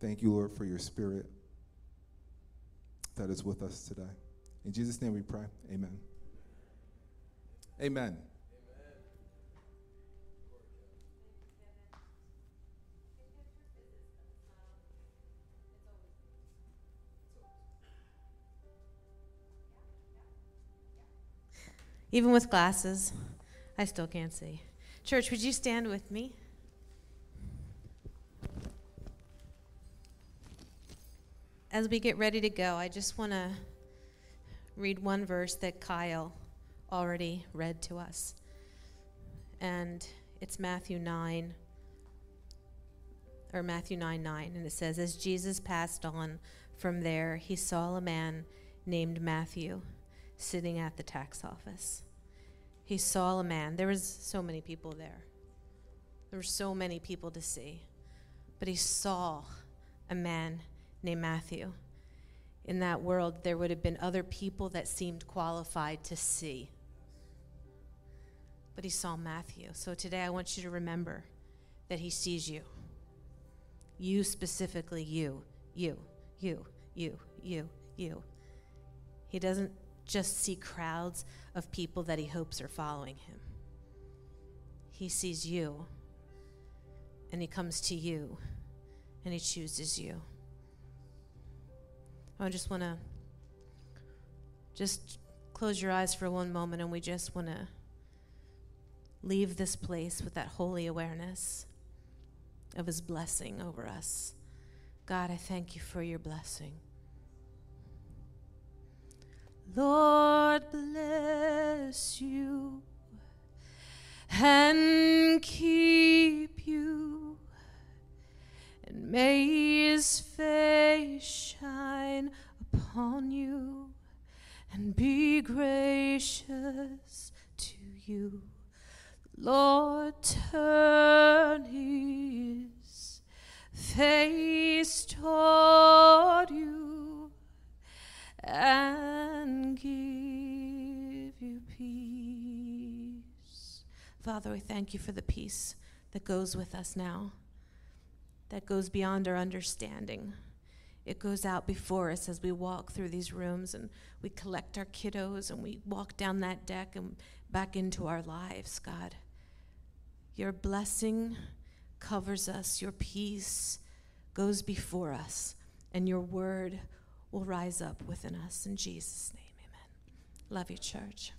Thank you, Lord, for your spirit that is with us today. In Jesus' name we pray. Amen. Amen. Even with glasses, I still can't see. Church, would you stand with me? As we get ready to go, I just want to read one verse that Kyle already read to us. And it's Matthew 9, or Matthew 9 9. And it says, As Jesus passed on from there, he saw a man named Matthew sitting at the tax office. He saw a man. There was so many people there. There were so many people to see. But he saw a man named Matthew. In that world, there would have been other people that seemed qualified to see but he saw Matthew. So today I want you to remember that he sees you. You specifically, you, you, you, you, you, you. He doesn't just see crowds of people that he hopes are following him. He sees you, and he comes to you, and he chooses you. I just want to just close your eyes for one moment, and we just want to leave this place with that holy awareness of His blessing over us. God, I thank you for your blessing. Lord, bless you and keep you, and may His face shine upon you and be gracious to you. Lord, turn his face toward you and give you peace. Father, we thank you for the peace that goes with us now, that goes beyond our understanding. It goes out before us as we walk through these rooms and we collect our kiddos and we walk down that deck and back into our lives, God. Your blessing covers us, your peace goes before us, and your word will rise up within us. In Jesus' name, amen. Love you, church.